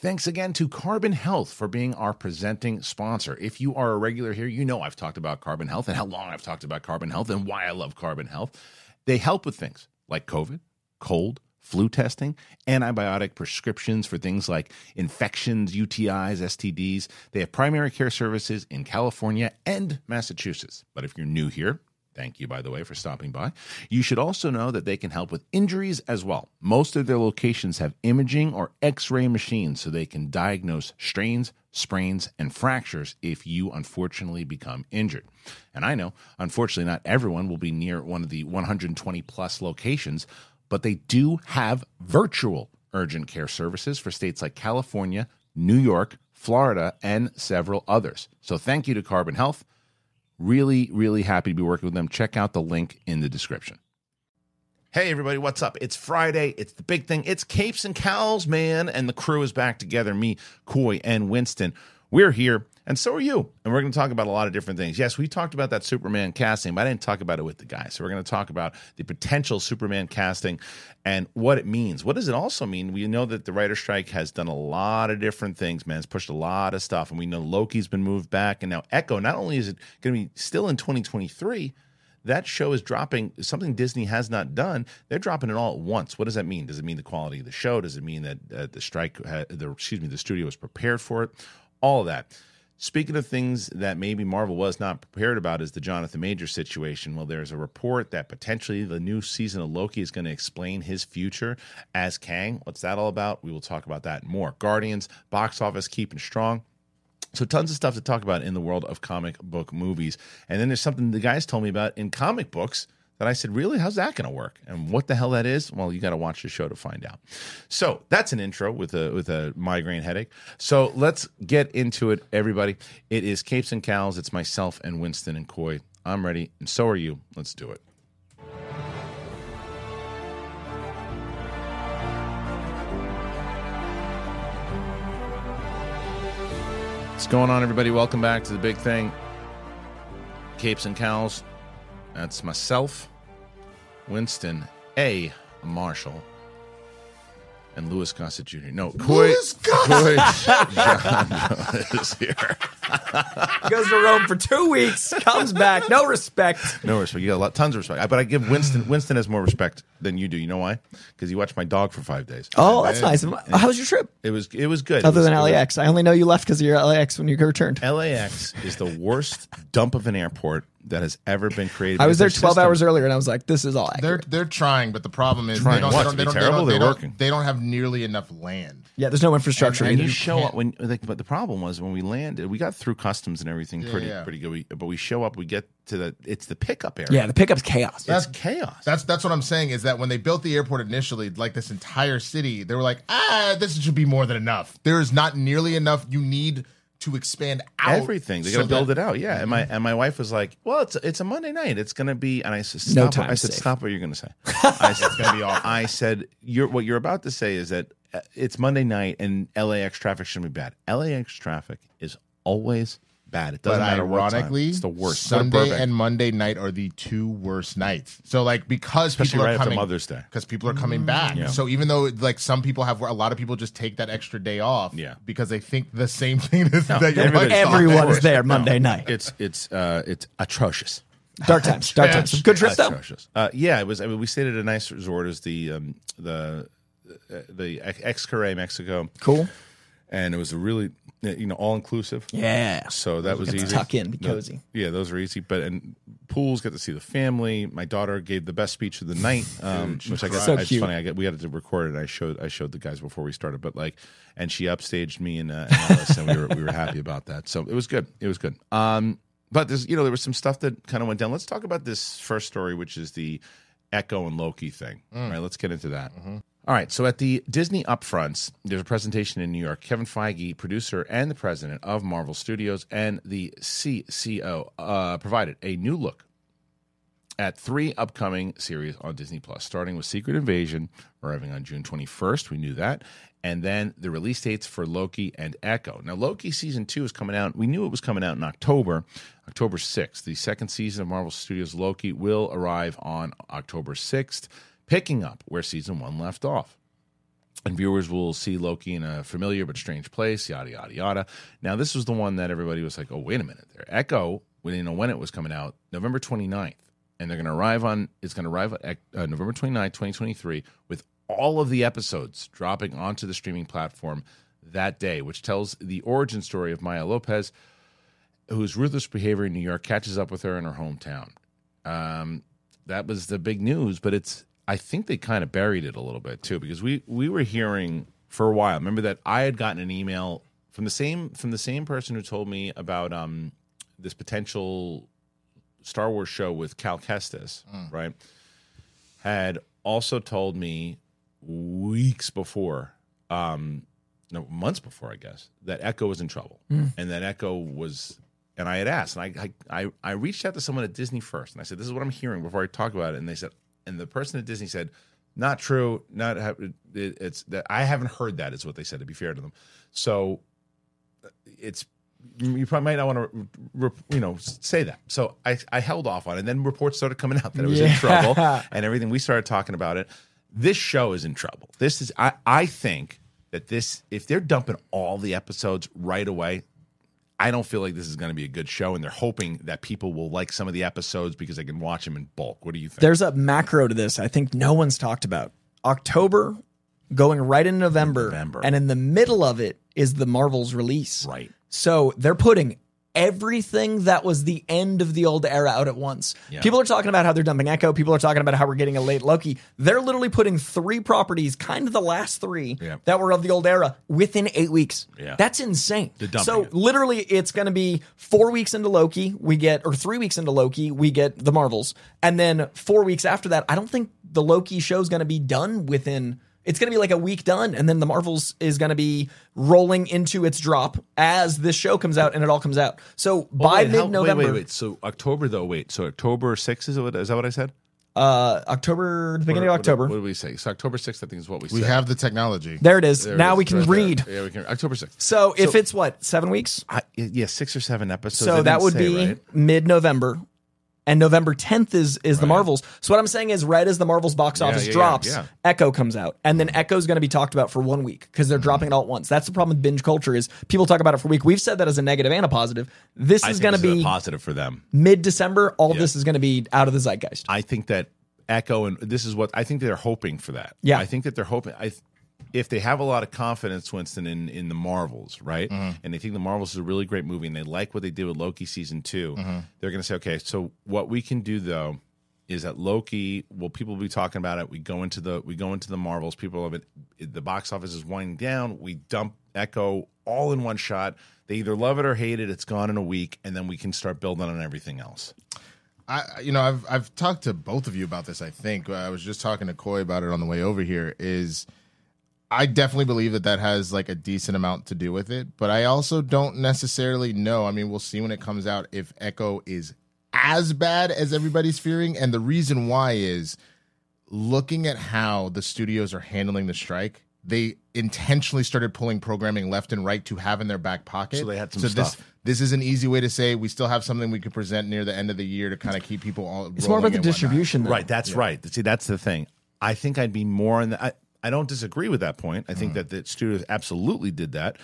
Thanks again to Carbon Health for being our presenting sponsor. If you are a regular here, you know I've talked about Carbon Health and how long I've talked about Carbon Health and why I love Carbon Health. They help with things like COVID, cold, flu testing, antibiotic prescriptions for things like infections, UTIs, STDs. They have primary care services in California and Massachusetts. But if you're new here, Thank you, by the way, for stopping by. You should also know that they can help with injuries as well. Most of their locations have imaging or x ray machines so they can diagnose strains, sprains, and fractures if you unfortunately become injured. And I know, unfortunately, not everyone will be near one of the 120 plus locations, but they do have virtual urgent care services for states like California, New York, Florida, and several others. So thank you to Carbon Health. Really, really happy to be working with them. Check out the link in the description. Hey, everybody, what's up? It's Friday. It's the big thing. It's Capes and Cowls, man. And the crew is back together me, Coy, and Winston. We're here, and so are you. And we're going to talk about a lot of different things. Yes, we talked about that Superman casting, but I didn't talk about it with the guy. So we're going to talk about the potential Superman casting and what it means. What does it also mean? We know that the writer strike has done a lot of different things, man. It's pushed a lot of stuff. And we know Loki's been moved back. And now Echo, not only is it going to be still in 2023, that show is dropping something Disney has not done. They're dropping it all at once. What does that mean? Does it mean the quality of the show? Does it mean that uh, the strike, uh, the excuse me, the studio was prepared for it? All of that. Speaking of things that maybe Marvel was not prepared about, is the Jonathan Major situation. Well, there's a report that potentially the new season of Loki is going to explain his future as Kang. What's that all about? We will talk about that more. Guardians box office keeping strong. So tons of stuff to talk about in the world of comic book movies. And then there's something the guys told me about in comic books that I said, really, how's that going to work? And what the hell that is? Well, you got to watch the show to find out. So that's an intro with a with a migraine headache. So let's get into it, everybody. It is Capes and Cowls. It's myself and Winston and Coy. I'm ready, and so are you. Let's do it. What's going on, everybody? Welcome back to the big thing. Capes and Cowls. That's myself, Winston A. Marshall, and Louis Gossett Jr. No, Coy, Louis Coy John is here. Goes to Rome for two weeks, comes back, no respect. No respect. You got a lot, tons of respect. I- But I give Winston. Winston has more respect than you do. You know why? Because you watched my dog for five days. Oh, that's nice. How was your trip? It was. It was good. Other was- than it was- LAX, I only know you left because of your LAX when you returned. LAX is the worst dump of an airport that has ever been created. I was there 12 system- hours earlier, and I was like, "This is all They're they're trying, but the problem is Trying they don't, they don't, they be don't, they terrible? don't, they They're don't- working. they don't have nearly enough land. yeah, there's no infrastructure. And either. you show can't- up when, like, but the problem was when we landed, we got through customs and everything pretty, yeah. pretty good. We, but we show up, we get to the, it's the pickup area. yeah, the pickup's chaos. it's chaos. That's that's what I'm saying is that when they built the airport initially, like this entire city, they were like, ah, this should be more than enough. There is not nearly enough. You need to expand out Everything they so got to build that- it out, yeah. And my and my wife was like, "Well, it's it's a Monday night. It's gonna be." And I said, "Stop!" No it." time I said, safe. "Stop what you're gonna say." I said, It's gonna be awful. I said, "You're what you're about to say is that uh, it's Monday night and LAX traffic shouldn't be bad. LAX traffic is always bad. It doesn't But matter what time. ironically, It's the worst. Sunday and Monday night are the two worst nights. So like because Especially people right are coming Mother's Day. because people are coming back. Yeah. So even though like some people have a lot of people just take that extra day off. Yeah. because they think the same thing as that you're everybody's like, off. Everyone is course. there Monday night. it's it's uh it's atrocious. Dark times. Dark times. Good trip though. atrocious. Uh, yeah, it was. I mean, we stayed at a nice resort. It was the um, the uh, the Xcaret Mexico, Cool. and it was a really you know all inclusive. Yeah. So that was easy. tuck in, be cozy. yeah, those were easy. But and pools, got to see the family. My daughter gave the best speech of the night, um, which I guess So it's funny. I get we had to record it. And I showed I showed the guys before we started, but like, and she upstaged me and, uh, and Alice, and we were we were happy about that. So it was good. It was good. Um, but there's you know there was some stuff that kind of went down. Let's talk about this first story, which is the Echo and Loki thing. Mm. Right, let's get into that. All right, so at the Disney Upfronts, there's a presentation in New York. Kevin Feige, producer and the president of Marvel Studios and the CCO, uh, provided a new look at three upcoming series on Disney Plus, starting with Secret Invasion, arriving on June 21st. We knew that. And then the release dates for Loki and Echo. Now, Loki season two is coming out. We knew it was coming out in October, October 6th. The second season of Marvel Studios Loki will arrive on October 6th, picking up where season one left off and viewers will see Loki in a familiar but strange place, yada yada yada. Now, this was the one that everybody was like, "Oh, wait a minute!" There, Echo. We didn't know when it was coming out, November 29th, and they're going to arrive on. It's going to arrive at uh, November 29th, 2023, with all of the episodes dropping onto the streaming platform that day, which tells the origin story of Maya Lopez, whose ruthless behavior in New York catches up with her in her hometown. Um, that was the big news, but it's I think they kind of buried it a little bit too because we we were hearing for a while. Remember that I had gotten an email from the same from the same person who told me about um this potential Star Wars show with Cal Kestis, right? Had also told me weeks before, um, no months before, I guess, that Echo was in trouble, and that Echo was. And I had asked, and I, I I I reached out to someone at Disney first, and I said, "This is what I'm hearing." Before I talk about it, and they said, and the person at Disney said, "Not true. Not ha- it, it's that I haven't heard that." Is what they said. To be fair to them, so uh, it's you probably might not want to you know say that so I, I held off on it and then reports started coming out that it was in trouble and everything we started talking about it this show is in trouble this is i i think that this if they're dumping all the episodes right away i don't feel like this is going to be a good show and they're hoping that people will like some of the episodes because they can watch them in bulk what do you think There's a macro to this I think no one's talked about. October going right in November, November. and in the middle of it is the Marvel's release. right So they're putting everything that was the end of the old era out at once. Yeah. People are talking about how they're dumping Echo. People are talking about how we're getting a late Loki. They're literally putting three properties, kind of the last three Yeah. that were of the old era, within eight weeks. Yeah. That's insane. So it. literally, it's going to be four weeks into Loki, we get, or three weeks into Loki, we get the Marvels, and then four weeks after that, I don't think the Loki show is going to be done within. It's going to be like a week done, and then the Marvels is going to be rolling into its drop as this show comes out and it all comes out. So by Wait, how- mid November, wait wait wait so october though wait so october 6th is, it, is that what i said uh, October, the beginning What- of October. what, did we say so october 6th i think is what we, said. We have the technology. there it is. There now is, we can right there. read. Yeah, we can. October sixth. So, if it's what seven weeks, I, yeah, six or seven episodes. so that would say, be right? mid November. And November 10th is is the Marvels. So what I'm saying is right as the Marvels box office yeah, yeah, drops, yeah. Echo comes out. And then Echo's going to be talked about for one week because they're Mm-hmm. dropping it all at once. That's the problem with binge culture is people talk about it for a week. We've said that as a negative and a positive. This I is going to is be positive for them. mid December. All this is going to be out of the zeitgeist. I think that Echo and this is what I think they're hoping for that. Yeah. I think that they're hoping. I if they have a lot of confidence, Winston, in in the Marvels, right, Mm-hmm. and they think the Marvels is a really great movie, and they like what they did with Loki season 2 Mm-hmm. they're going to say, okay, so what we can do though is that Loki. Well, people will be talking about it. We go into the we go into the Marvels. People of it. The box office is winding down. We dump Echo all in one shot. They either love it or hate it. It's gone in a week, and then we can start building on everything else. I, you know, I've I've talked to both of you about this. I think I was just talking to Coy about it on the way over here. Is I definitely believe that that has like a decent amount to do with it, but I also don't necessarily know. I mean, we'll see when it comes out if Echo is as bad as everybody's fearing, and the reason why is looking at how the studios are handling the strike. They intentionally started pulling programming left and right to have in their back pocket. So they had some So this stuff. this is an easy way to say we still have something we could present near the end of the year to kind of keep people all. It's more about the distribution, though. Right, that's right. See, that's the thing. I think I'd be more in the. I, I don't disagree with that point. I Mm. think that the studios absolutely did that.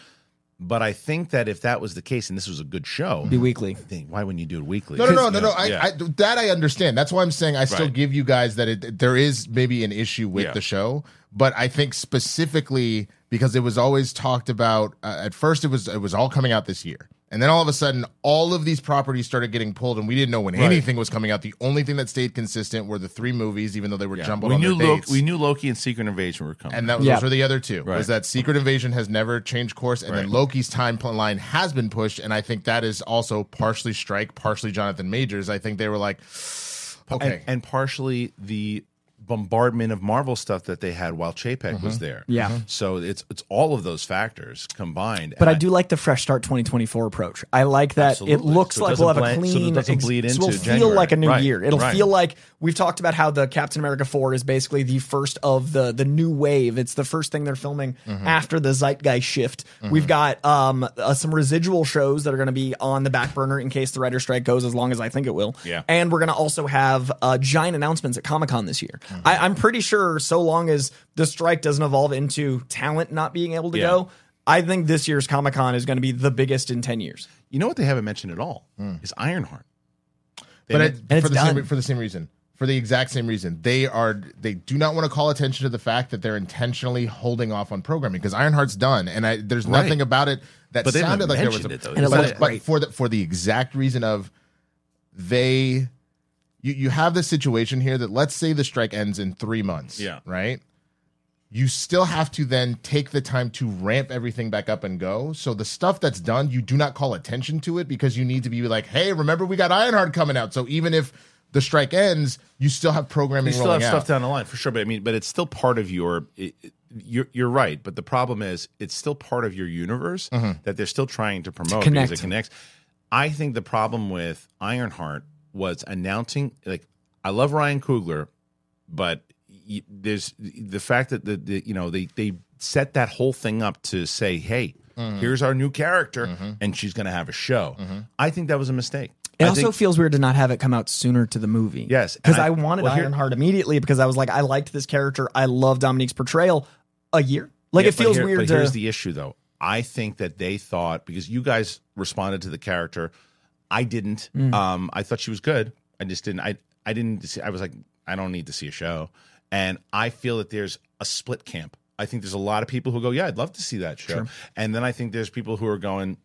But I think that if that was the case and this was a good show, Be weekly. I think, why wouldn't you do it weekly? No, no, no, no, no. Yeah. I, I, that I understand. That's why I'm saying I still Right. give you guys that it, there is maybe an issue with Yeah. the show, but I think specifically because it was always talked about. Uh, at first, it was it was all coming out this year, and then all of a sudden, all of these properties started getting pulled, and we didn't know when anything was coming out. The only thing that stayed consistent were the three movies, even though they were Yeah. jumbled we on knew their Loki, dates. we knew Loki and Secret Invasion were coming. and that Yeah. those were the other two. Right. Was that Secret Invasion has never changed course, and then Loki's timeline has been pushed, and I think that is also partially Strike, partially Jonathan Majors. I think they were like, okay, and, and partially the bombardment of Marvel stuff that they had while Chapek was there. Mm-hmm. Yeah. Mhm. So it's it's all of those factors combined. But And I do like the fresh start 2024 approach. I like that it looks So it like we'll have doesn't a blend- so it clean. doesn't bleed so into it'll feel like a new Right, year. It'll right. feel like we've talked about how the Captain America 4 is basically the first of the the new wave. It's the first thing they're filming Mm-hmm. after the zeitgeist shift. We've got um uh, some residual shows that are going to be on the back burner in case the writer strike goes as long as I think it will. Yeah. And we're going to also have uh, giant announcements at Comic Con this year. Mm-hmm. I, I'm pretty sure so long as the strike doesn't evolve into talent not being able to Yeah. go, I think this year's Comic Con is going to be the biggest in 10 years. You know what they haven't mentioned at all is Ironheart. They but it, And for it's the same for the same reason for the exact same reason they are they do not want to call attention to the fact that they're intentionally holding off on programming because Ironheart's done and I, there's Right. nothing about it that But sounded like there was a mentioned it, though. And it but, looks but for the for the exact reason of they you you have this situation here that let's say the strike ends in three months Yeah. right you still have to then take the time to ramp everything back up and go. So the stuff that's done, you do not call attention to it because you need to be like, hey, remember we got Ironheart coming out. So even if the strike ends, you still have programming you still rolling have out. stuff down the line for sure. But I mean, but it's still part of your. It, it- you're you're right, but the problem is it's still part of your universe mm-hmm. that they're still trying to promote connect. because it connects. I think the problem with Ironheart was announcing like I love Ryan Coogler, but there's the fact that the, the you know they they set that whole thing up to say, hey, mm-hmm. here's our new character, mm-hmm. and she's going to have a show. Mm-hmm. I think that was a mistake. It I also think- feels weird to not have it come out sooner to the movie. Yes, Because I- I, wanted well, here- Ironheart immediately because I was like, I liked this character. I love Dominique's portrayal. A year? Like, Yeah, it feels but here- weird But to. here's the issue, though. I think that they thought because you guys responded to the character, I didn't. Mm. Um, I thought she was good. I just didn't. I I didn't. See, I was like, I don't need to see a show, and I feel that there's a split camp. I think there's a lot of people who go, yeah, I'd love to see that show, and then I think there's people who are going.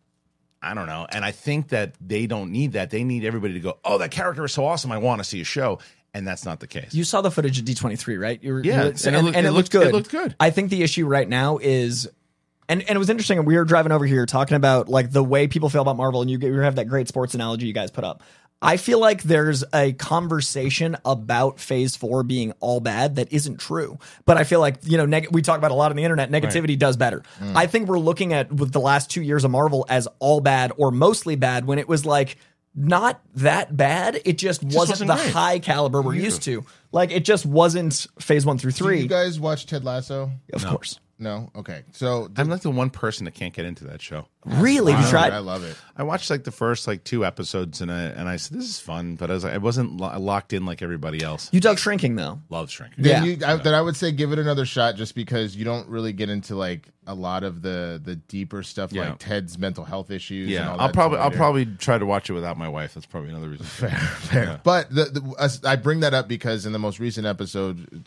I don't know. And I think that they don't need that. They need everybody to go, oh, that character is so awesome. I want to see a show. And that's not the case. You saw the footage of D23, right? You were, Yeah, you- and it looked- and it it, looked looked- good. it looked good. I think the issue right now is, and, and it was interesting. We were driving over here talking about like the way people feel about Marvel, and you, you have that great sports analogy you guys put up. I feel like there's a conversation about Phase Four being all bad that isn't true. But I feel like you know neg- we talk about a lot on the internet. Negativity does better. Mm. I think we're looking at with the last two years of Marvel as all bad or mostly bad when it was like not that bad. It just, wasn't, wasn't the great. high caliber we're used to. Like it just wasn't phase one through Do three. you guys watch Ted Lasso? of course. No. Okay. So I'm like the one person that can't get into that show. Really? You I love it. I watched like the first like two episodes and I and I said this is fun, but I was like, I wasn't lo- locked in like everybody else. You dug shrinking though. Love shrinking. Then Yeah. you, I, then I would say give it another shot, just because you don't really get into like a lot of the the deeper stuff, Yeah. like Ted's mental health issues. and Yeah, all I'll that probably stuff I'll probably try to watch it without my wife. That's probably another reason. Fair, fair But the, the, I bring that up because in the most recent episode,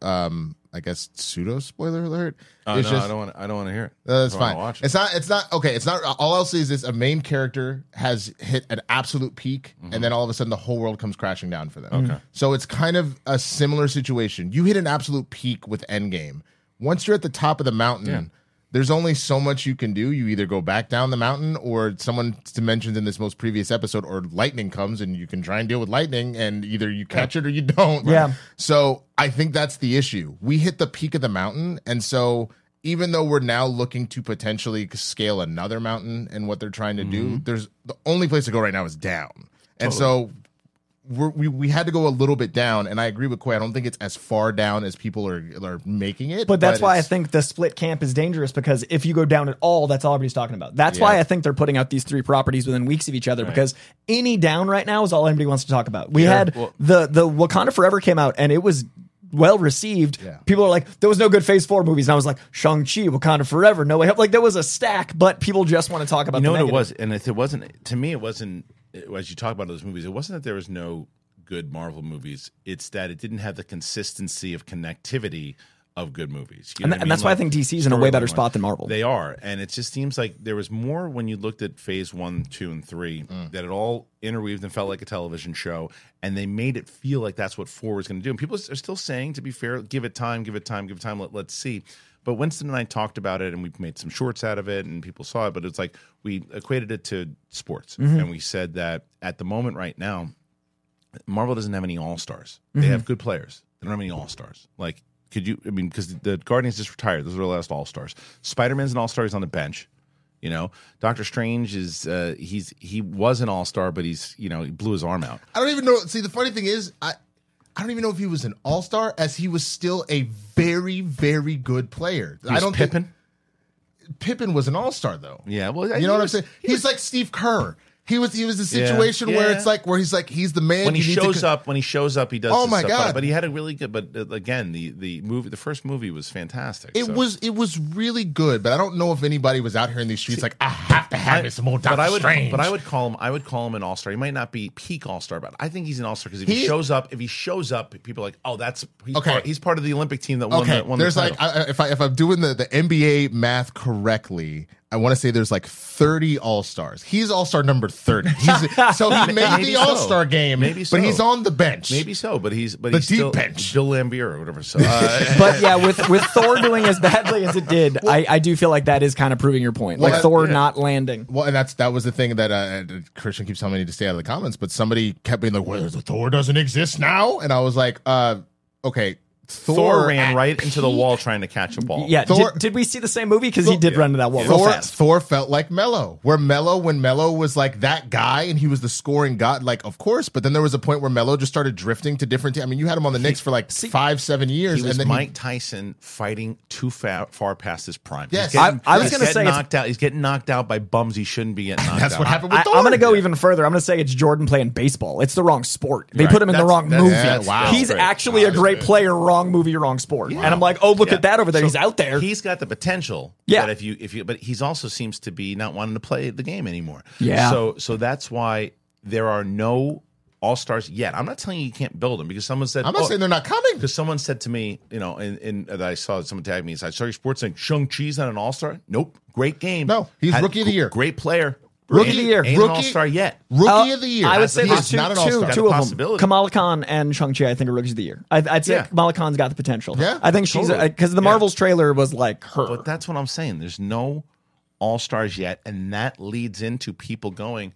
um, I guess pseudo spoiler alert. Oh, it's no, just I don't want. I don't want to hear it. Uh, that's fine. Watch it. It's not. It's not okay. It's not. All I'll say is this: a main character has hit an absolute peak, and then all of a sudden the whole world comes crashing down for them. Okay. So it's kind of a similar situation. You hit an absolute peak with Endgame. Once you're at the top of the mountain. Yeah. There's only so much you can do. You either go back down the mountain, or someone mentioned in this most previous episode, or lightning comes and you can try and deal with lightning, and either you catch it or you don't. Yeah. So I think that's the issue. We hit the peak of the mountain, and so even though we're now looking to potentially scale another mountain and what they're trying to do, mm-hmm. there's the only place to go right now is down. And so we we had to go a little bit down, and I agree with Coy. I don't think it's as far down as people are are making it. But that's why I think the split camp is dangerous because if you go down at all, that's all everybody's talking about. That's Yeah. why I think they're putting out these three properties within weeks of each other because any down right now is all anybody wants to talk about. We had well- the the Wakanda Forever came out and it was well received. Yeah. People are like, there was no good Phase Four movies, and I was like, Shang Chi, Wakanda Forever, No Way Home. Like there was a stack, but people just want to talk about. you know the what it negative. was, and if it wasn't to me, it wasn't. As you talk about those movies, it wasn't that there was no good Marvel movies. It's that it didn't have the consistency of connectivity of good movies. You And know th- what I and that's mean? why I think DC is in a way better spot than Marvel. They are, and it just seems like there was more when you looked at Phase One, Two, and Three mm. that it all interweaved and felt like a television show, and they made it feel like that's what Four was going to do. And people are still saying, to be fair, give it time, give it time, give it time. Let, let's see. But Winston and I talked about it, and we made some shorts out of it, and people saw it. But it's like we equated it to sports, and we said that at the moment right now, Marvel doesn't have any all stars. They have good players. They don't have any All Stars. Like, could you? I mean, because the Guardians just retired. Those are the last All Stars. Spider Man's an All Star. He's on the bench. You know, Doctor Strange is uh, he's he was an All Star, but he's you know he blew his arm out. I don't even know. See, the funny thing is, I I don't even know if he was an all star, as he was still a very, very good player. I don't Pippen. think Pippen was an all star though. Yeah, well, you know what I'm saying? He's was- like Steve Kerr. He was he was a Yeah, situation where yeah. it's like where he's like he's the man. when he shows co- up, when he shows up, he does. Oh this my stuff, but- God. But he had a really good. But uh, again, the the movie, the first movie was fantastic. It so. was it was really good, but I don't know if anybody was out here in these streets like I have to have I- some more but I would, Strange. but I would call him. I would call him an all star. He might not be peak all star, but I think he's an all star because if he, He- shows up, if he shows up, people are like, oh, that's he's Okay. Part, he's part of the Olympic team that won okay. the won there's the like. I, if I if I'm doing the the NBA math correctly, I want to say there's like 30 All Stars. He's All Star number 30. He's, so he made Maybe the so. All Star game, Maybe so. but he's on the bench. Maybe so, but he's but The he's deep still bench. Bill Laimbeer or whatever. So uh, But yeah, with with Thor doing as badly as it did, I, I do feel like that is kind of proving your point. Like Well, Thor yeah. not landing. Well, and that's that was the thing that uh, Kristian keeps telling me to stay out of the comments. But somebody kept being like, "Well, the Thor doesn't exist now," and I was like, uh, "Okay." Thor, Thor ran at right into the wall trying to catch a ball. Yeah, Thor- did, did we see the same movie? Because he did run into that wall real Thor, fast. Thor felt like Melo, where Melo, when Melo was like that guy and he was the scoring god, like of course. But then there was a point where Melo just started drifting to different. Te- I mean, you had him on the Knicks for like five, seven years, He was and then Mike Tyson fighting too far, far past his prime. Yes. Getting- I- I was gonna say knocked out. He's getting knocked out by bums he shouldn't be getting knocked out. that's out. what happened with Thor. I'm going to go even further. I'm going to say it's Jordan playing baseball. It's the wrong sport. They Right. put him in the wrong movie. yeah, wow. He's Great. actually a great player. Wrong movie, wrong sport. And I'm like, oh, look Yeah. at that over there. So he's out there. He's got the potential. Yeah. That if you if you but he's also seems to be not wanting to play the game anymore. Yeah. So so that's why there are no all stars yet. I'm not telling you you can't build them because someone said I'm not oh, saying they're not coming. because someone said to me, you know, in, in that I saw someone tag me. I saw your sports saying Shang Chi's not an all star. Nope, great game. No, he's rookie of the year. Great player. Rookie of the year. Ain't Rookie- an all star yet. Rookie Uh, of the year. I would That's- say he's there's two, not an two, all-star. two Got a of them. possibility. Kamala Khan and Shang-Chi, I think, are rookies of the year. I, I'd say Yeah. Kamala Khan's got the potential. Yeah, I think she's totally. because the Marvels trailer was like her. But that's what I'm saying. There's no all stars yet, and that leads into people going.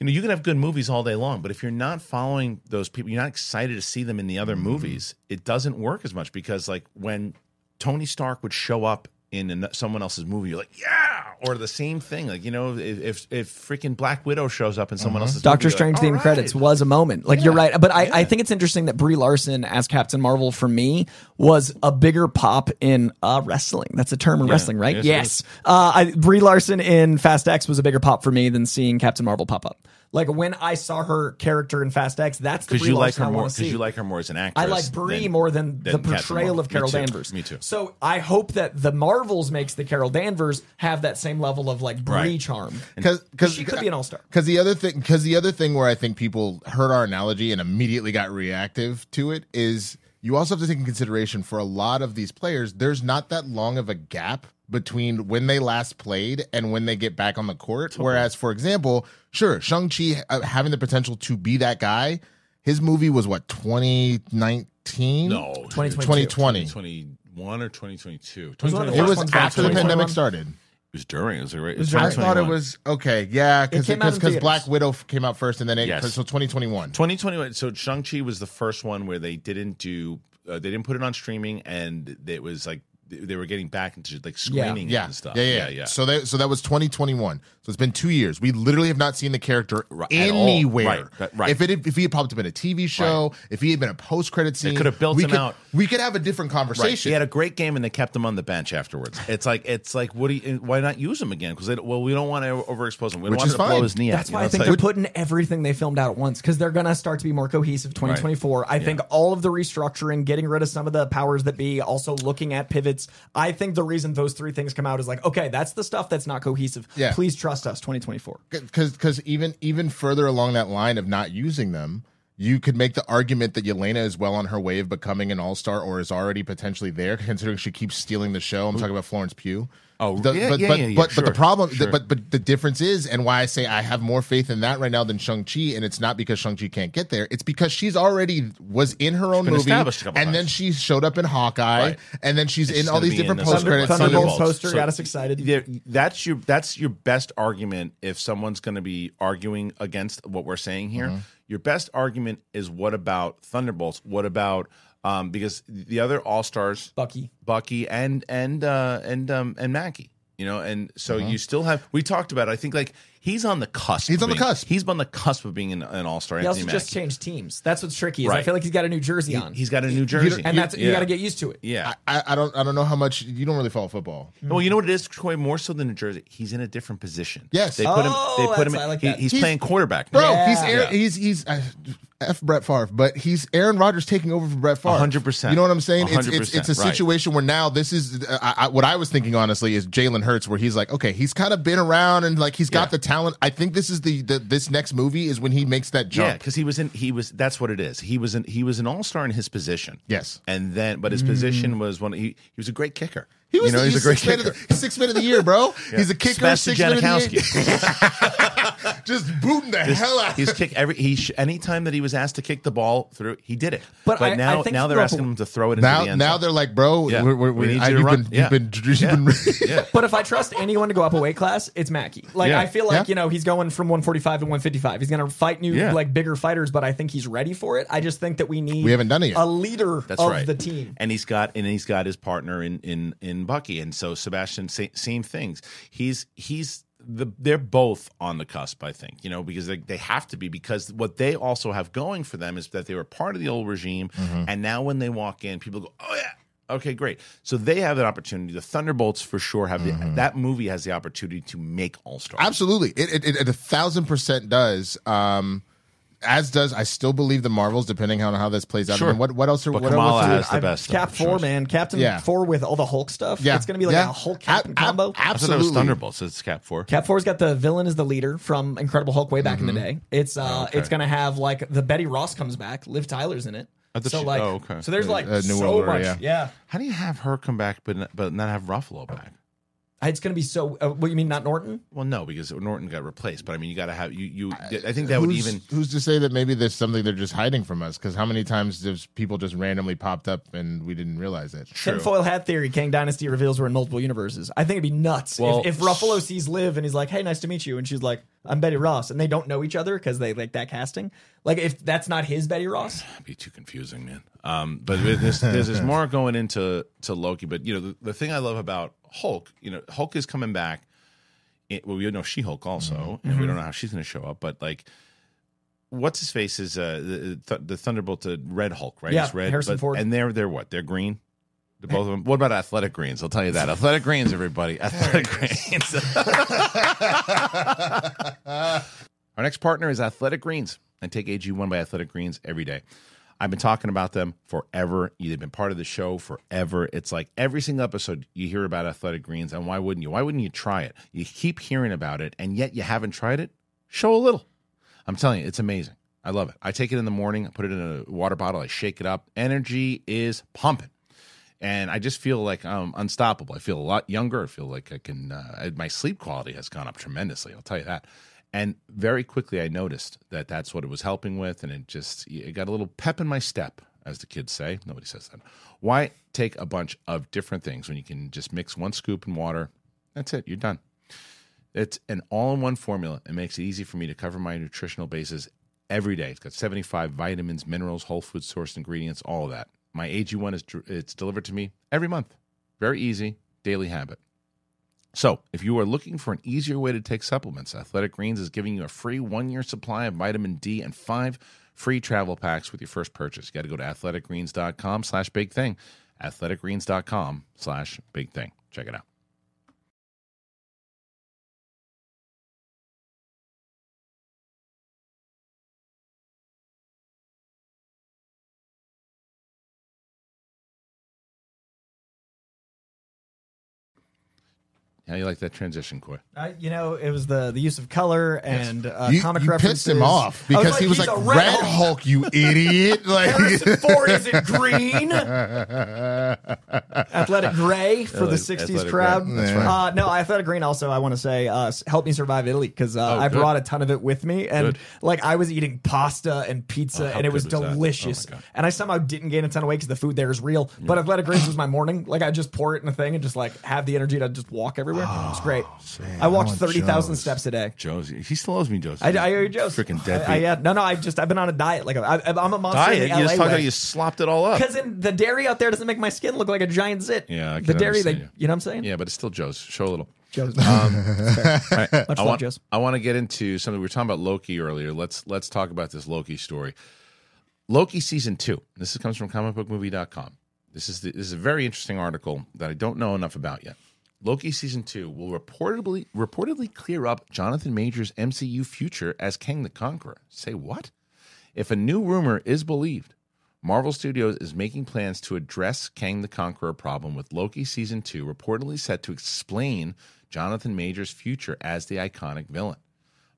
You know, you can have good movies all day long, but if you're not following those people, you're not excited to see them in the other Mm-hmm. movies. It doesn't work as much because, like, when Tony Stark would show up in an- someone else's movie, you're like, yeah, or the same thing. Like, you know, if if, if freaking Black Widow shows up in someone else's Doctor movie, Strange like, the end "All credits was a moment. Like you're right, but I, I think it's interesting that Brie Larson as Captain Marvel for me was a bigger pop in uh, wrestling. That's a term in wrestling, right? Yes, Yes. Uh, I, Brie Larson in Fast X was a bigger pop for me than seeing Captain Marvel pop up. Like when I saw her character in Fast X, that's the because you like her I more because you like her more as an actress. I like Brie than- more than, the than Captain portrayal of Carol Me. Danvers. Me too. So I hope that the Marvels makes the Carol Danvers have that same level of like Brie Right. charm. because She could be an all-star. Because the other thing, because the other thing where I think people heard our analogy and immediately got reactive to it is you also have to take in consideration for a lot of these players, there's not that long of a gap between when they last played and when they get back on the court. Whereas, for example, sure, Shang Chi uh, having the potential to be that guy, his movie was what 2019. No, 2022. 2020. 2021 or 2022. was one of the It was after the pandemic started. It was during. It was, right, it was was during. I thought it was okay. Yeah, because It came out in because theaters. Black Widow f- came out first, and then it Yes. so 2021. 2021. So Shang Chi was the first one where they didn't do. Uh, they didn't put it on streaming, and it was like they were getting back into like screening yeah, and stuff. Yeah, yeah, yeah. So that so that was 2021. So it's been two years. We literally have not seen the character Right, anywhere. Right, that- right. If it if he had popped up in a TV show, if he had been a post credit scene, could have built we him could, out. We could have a different Right. conversation. He had a great game, and they kept him on the bench afterwards. It's like it's like what do you, why not use him again? Because well, we don't want to overexpose him. We don't Which want is to blow fine. his knee out. That's you why know? I think like- they're putting everything they filmed out at once because they're going to start to be more cohesive 2024. I think all of the restructuring, getting rid of some of the powers that be, also looking at pivots. I think the reason those three things come out is like, okay, that's the stuff that's not cohesive. Yeah. Please trust us 2024. because because even even further along that line of not using them, you could make the argument that Yelena is well on her way of becoming an all star or is already potentially there, considering she keeps stealing the show. I'm talking about Florence Pugh. Oh, The- yeah, but yeah, but yeah, yeah, but, but the problem, sure. but but the difference is, and why I say I have more faith in that right now than Shang Chi, and it's not because Shang Chi can't get there. It's because she's already was in her own movie, established a couple and then she showed up in Hawkeye, Right. and then she's She's in all these different in the post credit Thunder- Thunderbolts scenes. poster got us excited. there- that's your that's your best argument if someone's going to be arguing against what we're saying here. Mm-hmm. Your best argument is what about Thunderbolts? What about um, because the other all stars, Bucky. Bucky and and uh, and um, and Mackie. You know, and so Uh-huh. you still have. We talked about. It, I think like he's on the cusp. He's on the being- cusp. He's on the cusp of being an, an all star. He also Anthony just changed teams. That's what's tricky. Is I feel like he's got a new jersey on, He's got a New Jersey, and that's you Yeah. got to get used to it. Yeah. I, I don't I don't know how much you don't really follow football. Well, you know what it is, Troy. More so than New Jersey, he's in a different position. Yes. they put him. Oh, They put him. that's- I like he- he's, He's- playing quarterback, Bro, Yeah. he's Aaron, Yeah. he's he's uh, F Brett Favre, but he's Aaron Rodgers taking over for Brett Favre. 100%. You know what I'm saying? It's it's, 100%, it's a right. situation where now this is uh, I, I, what I was thinking honestly is Jalen Hurts, where he's like, okay, he's kind of been around and like he's got Yeah. the talent. I think this is the, the this next movie is when he makes that jump. Yeah, because he was in. He was. That's what it is. He was in. He was an all star in his position. Yes. and then but his position mm. was one. He, he was a great kicker. He was you know, the, he's, a great six man of kicker. the, six man of the year, bro. He's a kicker, six man of the year. Just booting the hell out. He's kick every. He sh- anytime that he was asked to kick the ball through, he did it. But I- I now, think now they're asking him to throw it into now, the end now zone. they're like, bro, Yeah. we're, we're, We need I- you to run. been, Yeah. been, you've Yeah. been yeah. But if I trust anyone to go up a weight class, it's Mackie. Like Yeah. I feel like Yeah. you know he's going from 145 to 155. He's going to fight new Yeah. like bigger fighters, but I think he's ready for it. I just think that we need We haven't done it yet. a leader That's of right. the team. and he's got and he's got his partner in in in Bucky, and so Sebastian, sa- same things. He's he's the they're both on the cusp, I think, you know, because they, they have to be because what they also have going for them is that they were part of the old regime, Mm-hmm. and now when they walk in, people go, oh yeah. Okay, great. So they have that opportunity. The Thunderbolts for sure have Mm-hmm. the, that movie has the opportunity to make All Stars. Absolutely, it, it, it, it a thousand percent does. Um, as does I still believe the Marvels, depending on how this plays out. I mean, what what else? Are, But what Kamala else are- has the I'm- best Cap of Four, choice. man, Captain Yeah. Four with all the Hulk stuff. Yeah, it's going to be like yeah. a Hulk Ab- Captain ab- combo. I thought it was Absolutely, Thunderbolts. It's Cap Four. Cap Four's got the villain as the leader from Incredible Hulk way back in the day. It's uh, Mm-hmm. okay. it's gonna have like the Betty Ross comes back, Liv Tyler's in it. I So she- like, oh, okay. so there's like Uh, New so World Order, much. yeah. yeah. How do you have her come back, but but not have Ruffalo back? It's gonna be so. Uh, what you mean, not Norton? Well, no, because Norton got replaced. But I mean, you got to have you. You. I think that would who's, even. who's to say that maybe there's something they're just hiding from us? Because how many times does people just randomly popped up and we didn't realize it? Tinfoil hat theory. Kang Dynasty reveals we're in multiple universes. I think it'd be nuts Well, if, if Ruffalo sees Liv and he's like, "Hey, nice to meet you," and she's like, "I'm Betty Ross," and they don't know each other because they like that casting. Like if that's not his Betty Ross, It'd be too confusing, man. Um, but there's, there's, there's more going into to Loki. But you know, the, the thing I love about Hulk, you know, Hulk is coming back. It, well, we know She Hulk also, and we don't know how she's going to show up. But like, what's his face is uh, the, the Thunderbolt to Red Hulk, right? Yeah, It's red, Harrison but- Ford. and they're they're what? They're green. The both of them. What about athletic greens? I'll tell you that. Athletic greens, everybody. Athletic greens. Our next partner is Athletic Greens. I take AG1 by Athletic Greens every day. I've been talking about them forever. They've been part of the show forever. It's like every single episode you hear about Athletic Greens, and why wouldn't you? Why wouldn't you try it? You keep hearing about it, and yet you haven't tried it. Show a little. I'm telling you, it's amazing. I love it. I take it in the morning, I put it in a water bottle, I shake it up. Energy is pumping and I just feel like I'm unstoppable. I feel a lot younger. I feel like I can. Uh, my sleep quality has gone up tremendously. I'll tell you that. And very quickly, I noticed that that's what it was helping with, and it just it got a little pep in my step, as the kids say. Nobody says that. Why take a bunch of different things when you can just mix one scoop in water? That's it. You're done. It's an all-in-one formula. It makes it easy for me to cover my nutritional bases every day. It's got 75 vitamins, minerals, whole food sourced ingredients, all of that. My AG1 is it's delivered to me every month. Very easy, daily habit. So, if you are looking for an easier way to take supplements, Athletic Greens is giving you a free one-year supply of vitamin D and five free travel packs with your first purchase. You got to go to athleticgreens.com slash big thing. Athleticgreens.com slash big thing. Check it out. How you like that transition, Coy? uh, you know, it was the the use of color and uh, you, comic you references. pissed him off I was because he was like a Red, Hulk." Hulk. you idiot! Like, Harrison Ford isn't green. Athletic Gray for the '60s Athletic crowd. Gray. That's right. Uh, no, Athletic Green. Also, I want to say, uh, help me survive Italy because uh, Oh, I brought a ton of it with me, and Good. like I was eating pasta and pizza, Oh, and it was was delicious. Oh, and I somehow didn't gain a ton of weight because the food there is real. But Athletic Greens was my morning. Like I just pour it in a thing and just like have the energy to just walk everywhere. Everywhere. it's great. man, I walked I want thirty thousand Joe's. steps a day. Josie, he still owes me Josie. I, I hear Joe's freaking I, deadbeat. I, yeah, no, no. I just I've been on a diet. Like I, I'm a monster. Diet. You just LA talk about you slopped it all up. Because in the dairy out there doesn't make my skin look like a giant zit. Yeah, I the can dairy. They, understand you. know what I'm saying? Yeah, but it's still Joe's. Show a little. Joe's. Um, all right. Much I love, want, Joe's. I want to get into something. We were talking about Loki earlier. Let's let's talk about this Loki story. Loki season two. This is, comes from comicbookmovie.com. This is the, this is a very interesting article that I don't know enough about yet. Loki season two will reportedly reportedly clear up Jonathan Majors' MCU future as Kang the Conqueror. Say what? If a new rumor is believed, Marvel Studios is making plans to address Kang the Conqueror problem with Loki season 2 reportedly set to explain Jonathan Majors' future as the iconic villain.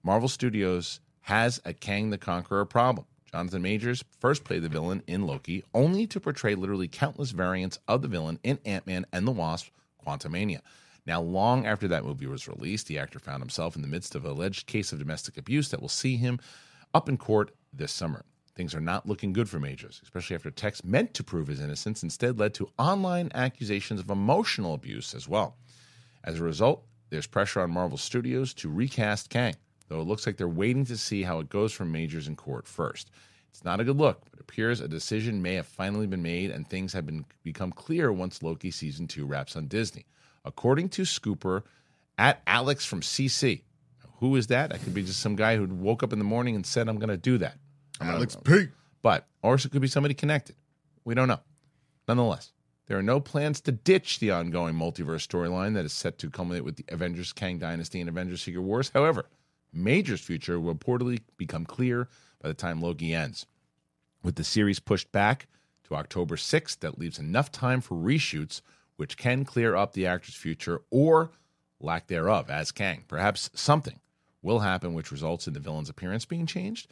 Marvel Studios has a Kang the Conqueror problem. Jonathan Majors first played the villain in Loki, only to portray literally countless variants of the villain in Ant Man and the Wasp Quantumania. Now, long after that movie was released, the actor found himself in the midst of an alleged case of domestic abuse that will see him up in court this summer. Things are not looking good for Majors, especially after texts meant to prove his innocence instead led to online accusations of emotional abuse as well. As a result, there's pressure on Marvel Studios to recast Kang, though it looks like they're waiting to see how it goes from Majors in court first. It's not a good look, but it appears a decision may have finally been made and things have been become clear once Loki season 2 wraps on Disney. According to Scooper at Alex from CC. Who is that? That could be just some guy who woke up in the morning and said I'm going to do that. Alex P. But or it could be somebody connected. We don't know. Nonetheless, there are no plans to ditch the ongoing multiverse storyline that is set to culminate with the Avengers Kang Dynasty and Avengers Secret Wars. However, Major's future will reportedly become clear by the time Loki ends. With the series pushed back to October 6th, that leaves enough time for reshoots, which can clear up the actor's future or lack thereof as Kang. Perhaps something will happen which results in the villain's appearance being changed.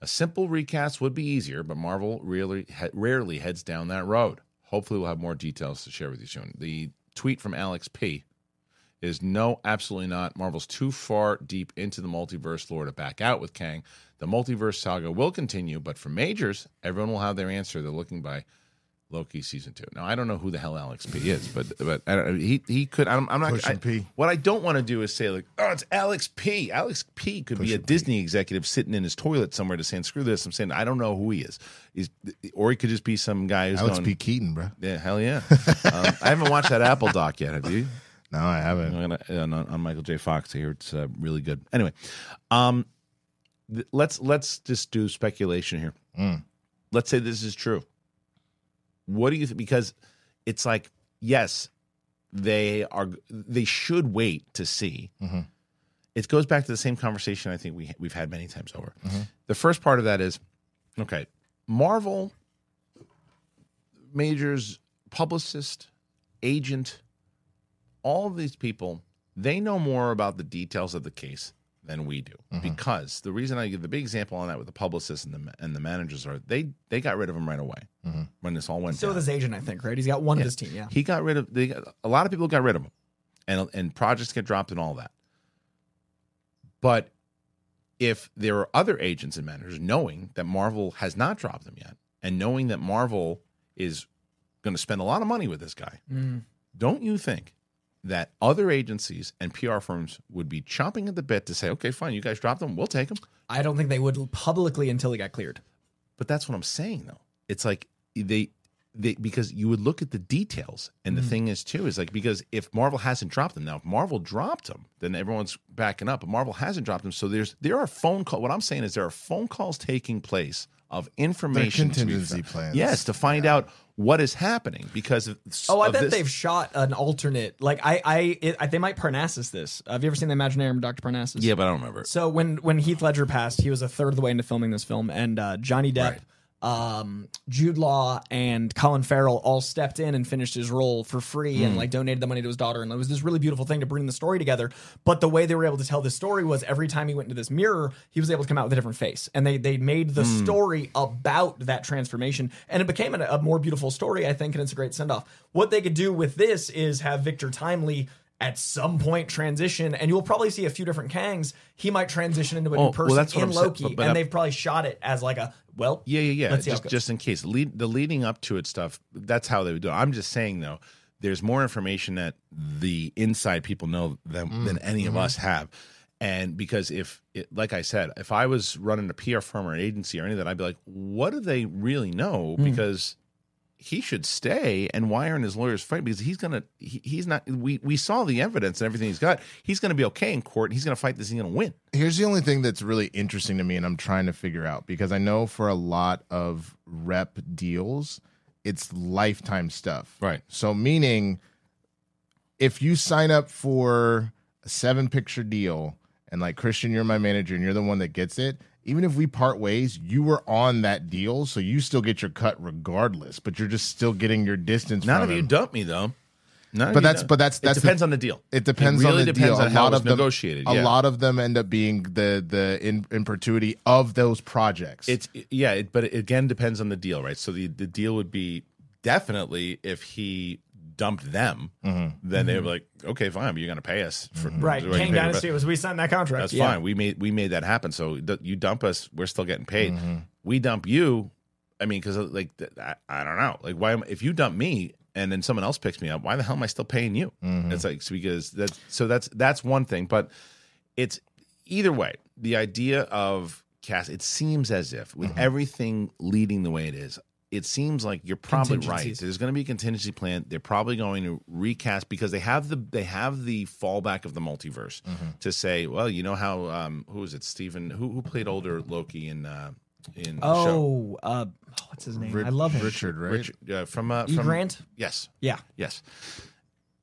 A simple recast would be easier, but Marvel really rarely heads down that road. Hopefully, we'll have more details to share with you soon. The tweet from Alex P is no, absolutely not. Marvel's too far deep into the multiverse lore to back out with Kang. The multiverse saga will continue, but for majors, everyone will have their answer. They're looking by Loki season two. Now, I don't know who the hell Alex P is, but but I don't, he he could. I'm, I'm not. Pushing I, P. What I don't want to do is say like, oh, it's Alex P. Alex P. could be a Disney executive sitting in his toilet somewhere to saying, screw this. I'm saying I don't know who he is. He's or he could just be some guy who's Alex going, P. Keaton, bro. yeah, hell yeah. um, I haven't watched that Apple doc yet. Have you? No, I haven't. I'm gonna, on, on Michael J. Fox here. It's uh, really good. Anyway, um, th- let's let's just do speculation here. Mm. Let's say this is true. What do you think? Because it's like yes, they are. They should wait to see. Mm-hmm. It goes back to the same conversation I think we we've had many times over. Mm-hmm. The first part of that is okay. Marvel majors publicist agent all of these people they know more about the details of the case than we do mm-hmm. because the reason I give the big example on that with the publicists and the and the managers are they they got rid of him right away mm-hmm. when this all went So down. with his agent, I think, right? He's got one of his team. Yeah. He got rid of they got, a lot of people got rid of him, and and projects get dropped and all that. But if there are other agents and managers knowing that Marvel has not dropped them yet, and knowing that Marvel is going to spend a lot of money with this guy, mm-hmm. don't you think that other agencies and PR firms would be chomping at the bit to say, "Okay, fine, you guys dropped them, we'll take them." I don't think they would publicly until he got cleared. But that's what I'm saying, though. It's like they, they because you would look at the details, and the mm-hmm. thing is too is like because if Marvel hasn't dropped them now, if Marvel dropped them, then everyone's backing up. But Marvel hasn't dropped them, so there's there are phone call. What I'm saying is there are phone calls taking place of information, to be contingency plans. Yes, to find out what is happening because of. Oh, I of bet this- they've shot an alternate. Like I, I, it, I they might Parnassus this. Have you ever seen the Imaginarium, Doctor Parnassus? Yeah, but I don't remember. So when when Heath Ledger passed, he was a third of the way into filming this film, and uh, Johnny Depp, um, Jude Law, and Colin Farrell all stepped in and finished his role for free and like donated the money to his daughter, and it was this really beautiful thing to bring the story together. But the way they were able to tell this story was every time he went into this mirror, he was able to come out with a different face, and they they made the story about that transformation, and it became a, a more beautiful story, I think, and it's a great send off. What they could do with this is have Victor Timely at some point transition, and you'll probably see a few different Kangs. He might transition into a Oh, new well, person that's in I'm saying, Loki, but- but and I'm- they've probably shot it as like a well. Yeah, yeah, yeah. Just just in case. Lead, the leading up to it stuff, that's how they would do it. I'm just saying though, there's more information that the inside people know than, mm, than any of mm-hmm. us have. And because if, it, like I said, if I was running a PR firm or an agency or any of that, I'd be like, what do they really know? Mm. Because he should stay and why aren't his lawyers fighting because he's gonna he, he's not we we saw the evidence and everything he's got he's gonna be okay in court he's gonna fight this he's gonna win Here's the only thing that's really interesting to me, and I'm trying to figure out because I know for a lot of rep deals, it's lifetime stuff. Right. So, meaning if you sign up for a seven picture deal and like Kristian, you're my manager and you're the one that gets it, even if we part ways, you were on that deal. So you still get your cut regardless, but you're just still getting your distance none of you dump me though None But that's but that's it depends the, on the deal It depends really on the depends deal. on a how lot it of them, negotiated A lot of them end up being the the in, in perpetuity of those projects. It's yeah, it, but it again depends on the deal, right? So the the deal would be definitely if he dumped them, Mm-hmm. then they would be like, okay, fine, but you're going to pay us for Right. so we King pay the- Dynasty was we signed that contract. That's Yeah. fine. We made we made that happen. So th- you dump us, we're still getting paid. Mm-hmm. We dump you. I mean, because like th- I, I don't know, like why am, if you dump me and then someone else picks me up, why the hell am I still paying you? Mm-hmm. It's like it's because that's so that's that's one thing, but it's either way. The idea of cast, it seems as if with Mm-hmm. everything leading the way it is, it seems like you're probably right. There's going to be a contingency plan. They're probably going to recast because they have the they have the fallback of the multiverse Mm-hmm. to say, well, you know how um who is it? Stephen who who played older Loki in uh in the show? Oh, uh, what's his name? Ri- I love him. Richard, right? Richard uh, from uh, E. from Grant? Yes, Yeah. yes.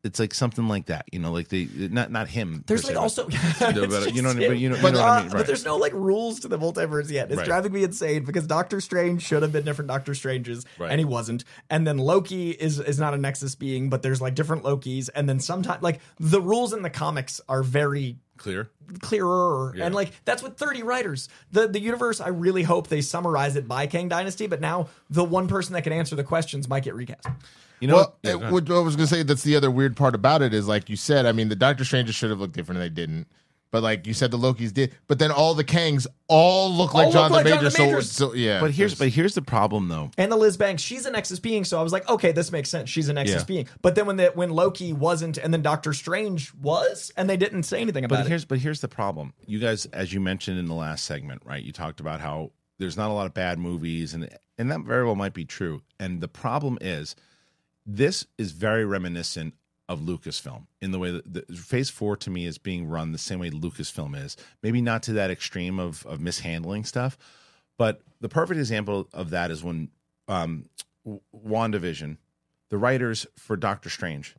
It's like something like that, you know, like they not not him. There's like se, also, but- but you know, just what I mean? him. you know, you but, know what I mean, uh, but there's no like rules to the multiverse yet. It's Right. driving me insane because Doctor Strange should have been different Doctor Stranges, Right. and he wasn't. And then Loki is is not a Nexus being, but there's like different Lokis, and then sometimes like the rules in the comics are very clear. clearer Yeah. and like that's with 30 writers the the universe i really hope they summarize it by kang dynasty but now the one person that can answer the questions might get recast You know, well, yeah, it- what I was gonna say that's the other weird part about it is like you said. I mean, the Doctor Strangers should have looked different, and they didn't. But like you said, the Lokis did. But then all the Kangs all look like All look Jonathan like Major. Jonathan So, Majors. so yeah. but here's but here's the problem though. and the liz banks she's an nexus being so i was like okay this makes sense she's an nexus Yeah. being but then when the when loki wasn't and then doctor strange was and they didn't say anything about But it here's but here's the problem. You guys, as you mentioned in the last segment, right? You talked about how there's not a lot of bad movies, and and that very well might be true. And the problem is, this is very reminiscent of Lucasfilm in the way that the, Phase Four to me is being run the same way Lucasfilm is. Maybe not to that extreme of of mishandling stuff, but the perfect example of that is when um, WandaVision, the writers for Doctor Strange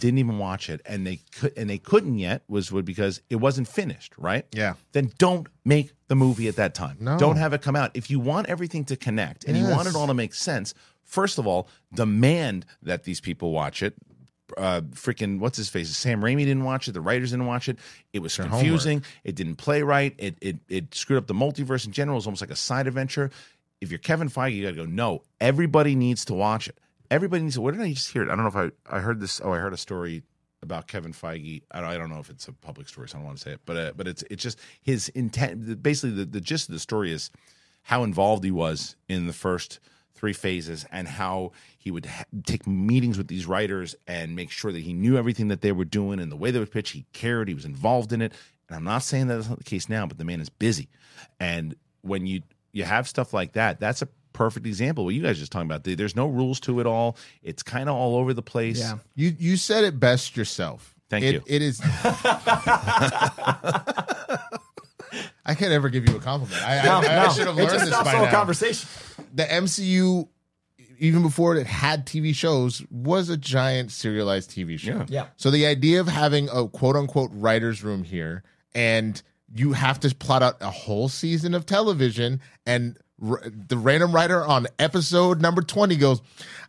didn't even watch it, and they could and they couldn't yet was would because it wasn't finished, right? Yeah. Then don't make the movie at that time. No. Don't have it come out. If you want everything to connect and you want it all to make sense, first of all, demand that these people watch it. Uh, freaking what's his face? Sam Raimi didn't watch it. The writers didn't watch it. It was Their confusing. It didn't play right. It it it screwed up the multiverse in general. It was almost like a side adventure. If you're Kevin Feige, you got to go. No, everybody needs to watch it. Everybody needs to. Where did I just hear it? I don't know if I I heard this. Oh, I heard a story about Kevin Feige. I don't, I don't know if it's a public story, so I don't want to say it. But uh, but it's it's just his intent. Basically, the, the gist of the story is how involved he was in the first three phases and how he would ha- take meetings with these writers and make sure that he knew everything that they were doing and the way they would pitch. He cared. He was involved in it. And I'm not saying that that's not the case now, but the man is busy. And when you you have stuff like that, that's a perfect example. What you guys are just talking about. There's no rules to it all. It's kind of all over the place. Yeah. you you said it best yourself. Thank It- you. It is. I can't ever give you a compliment. I, I, I, I should have it learned just this by the now. conversation the MCU, even before it had TV shows, was a giant serialized TV show. Yeah. Yeah. So the idea of having a quote unquote writer's room here and you have to plot out a whole season of television and r- the random writer on episode number 20 goes,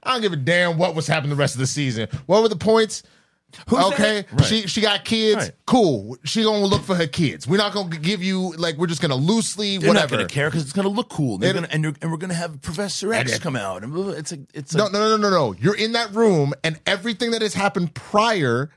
I don't give a damn what was happening the rest of the season. What were the points? Okay, Right. she she got kids. Right. Cool. She gonna look for her kids. We're not gonna give you like we're just gonna loosely They're whatever. not going to care because it's going to look cool. They're It- gonna, and, and we're going to have Professor X it- come out. And blah, blah, it's a, it's a, No, no, no, no, no. You're in that room, and everything that has happened prior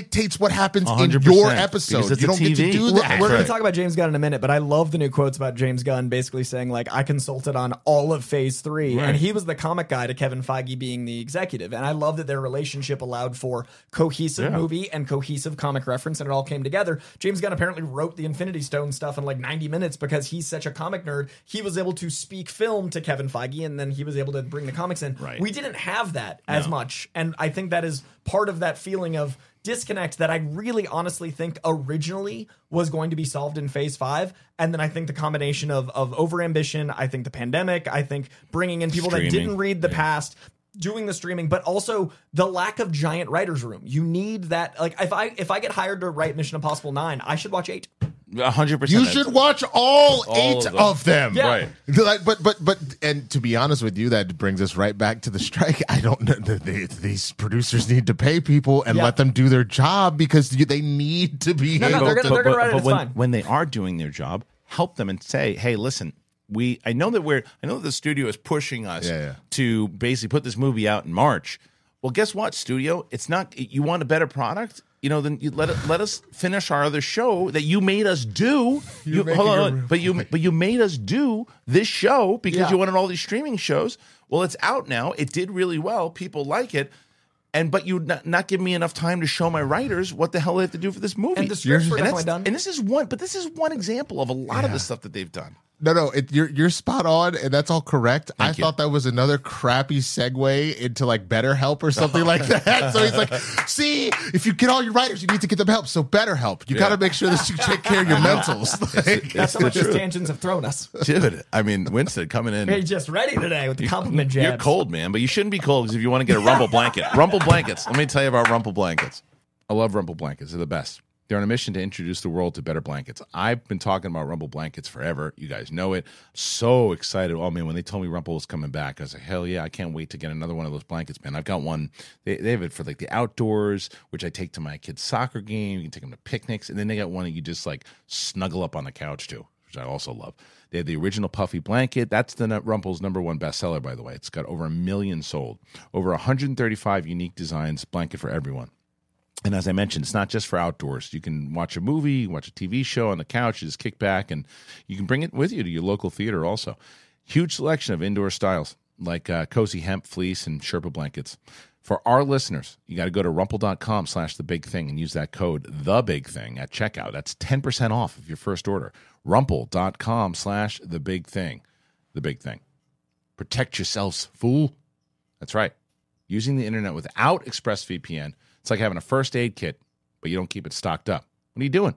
dictates what happens in 100%, your because episode. it's You a don't get to TV. do We're, that. we're going to talk about James Gunn in a minute, but I love the new quotes about James Gunn basically saying, like, I consulted on all of phase three. Right. And he was the comic guy to Kevin Feige being the executive. And I love that their relationship allowed for cohesive Yeah. movie and cohesive comic reference, and it all came together. James Gunn apparently wrote the Infinity Stone stuff in like 90 minutes because he's such a comic nerd. He was able to speak film to Kevin Feige, and then he was able to bring the comics in. Right. We didn't have that as No. much. And I think that is part of that feeling of disconnect that I really honestly think originally was going to be solved in phase five. And then I think the combination of, of overambition, I think the pandemic, I think bringing in people that didn't read the past, doing the streaming, but also the lack of giant writers room. You need that. Like if I if I get hired to write Mission Impossible nine, I should watch eight. Hundred percent. You should watch all, eight of of them. them. Yeah. Right. Like, But but but and to be honest with you, that brings us right back to the strike. I don't know. the- the- These producers need to pay people and Yeah. let them do their job because they need to be No, no, able they're to. gonna- they're gonna write it, it's when, fine. when they are doing their job, help them and say, "Hey, listen, we I know that we're I know that the studio is pushing us Yeah, yeah. to basically put this movie out in March. Well, guess what, studio? It's not you want a better product." You know, then you let it, let us finish our other show that you made us do. You're You, making hold on, real but you but you made us do this show because Yeah. you wanted all these streaming shows. Well, it's out now. It did really well. People like it. And but you not, not give me enough time to show my writers what the hell they have to do for this movie. And the scripts were And done. And this is one, but this is one example of a lot of the stuff that they've done. No, no, it, you're you're spot on, and that's all correct. I you. thought that was another crappy segue into like BetterHelp or something like that. So he's like, "See, if you get all your writers, you need to get them help. So BetterHelp, you got to make sure that you take care of your mentals." Like, That's how much these tangents have thrown us. Dude, I mean, Winston coming in. Hey, just ready today with the compliment jabs. You're cold, man, but you shouldn't be cold because if you want to get a Rumpl blanket, Rumpl blankets. Let me tell you about Rumpl blankets. I love Rumpl blankets. They're the best. They're on a mission to introduce the world to better blankets. I've been talking about Rumpl blankets forever. You guys know it. So excited. Oh man, when they told me Rumpl was coming back, I was like, hell yeah, I can't wait to get another one of those blankets, man. I've got one. They, they have it for like the outdoors, which I take to my kids' soccer game. You can take them to picnics, and then they got one that you just like snuggle up on the couch too, which I also love. They have the original puffy blanket. That's the Rumpl's number one bestseller, by the way. It's got over a million sold, over 135 unique designs, blanket for everyone. And as I mentioned, it's not just for outdoors. You can watch a movie, watch a TV show on the couch, just kick back, and you can bring it with you to your local theater also. Huge selection of indoor styles like uh, cozy hemp, fleece, and Sherpa blankets. For our listeners, you got to go to rumpl.com slash the big thing and use that code the big thing at checkout. That's 10% off of your first order. Rumpl.com slash the big thing. The big thing. Protect yourselves, fool. That's right. Using the internet without ExpressVPN, it's like having a first aid kit, but you don't keep it stocked up. What are you doing?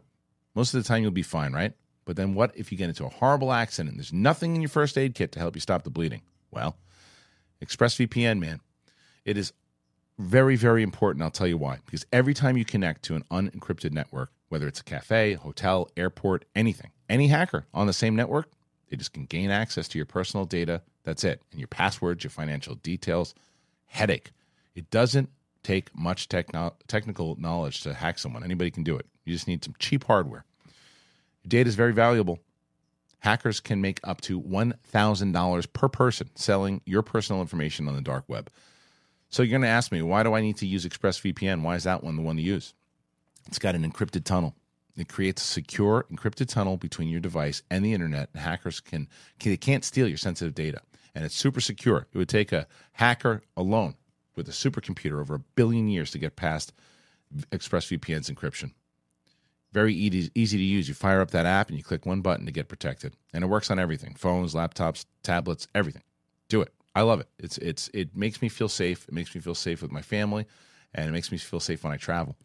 Most of the time, you'll be fine, right? But then what if you get into a horrible accident and there's nothing in your first aid kit to help you stop the bleeding? Well, ExpressVPN, man, it is very, very important. I'll tell you why. Because every time you connect to an unencrypted network, whether it's a cafe, hotel, airport, anything, any hacker on the same network, they just can gain access to your personal data. That's it. And your passwords, your financial details. Headache. It doesn't take much techno- technical knowledge to hack someone. Anybody can do it. You just need some cheap hardware. Your data is very valuable. Hackers can make up to $1,000 per person selling your personal information on the dark web. So you're going to ask me, why do I need to use ExpressVPN? Why is that one the one to use? It's got an encrypted tunnel. It creates a secure encrypted tunnel between your device and the internet, and hackers can, can they can't steal your sensitive data. And it's super secure. It would take a hacker alone with a supercomputer over a billion years to get past ExpressVPN's encryption. Very easy, easy to use. You fire up that app and you click one button to get protected, and it works on everything: phones, laptops, tablets, everything. Do it. I love it. It's it's it makes me feel safe. It makes me feel safe with my family, and it makes me feel safe when I travel.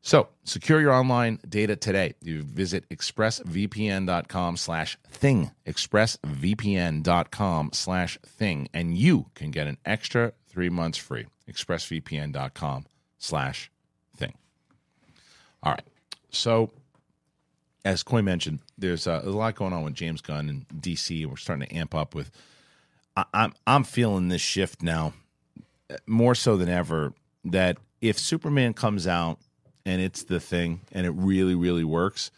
So secure your online data today. You visit expressvpn.com slash thing, expressvpn.com slash thing, and you can get an extra three months free. expressvpn.com slash thing. All right. So as Coy mentioned, there's, uh, there's a lot going on with James Gunn and DC, we're starting to amp up with. I, I'm I'm feeling this shift now, more so than ever. That if Superman comes out and it's the thing, and it really really works,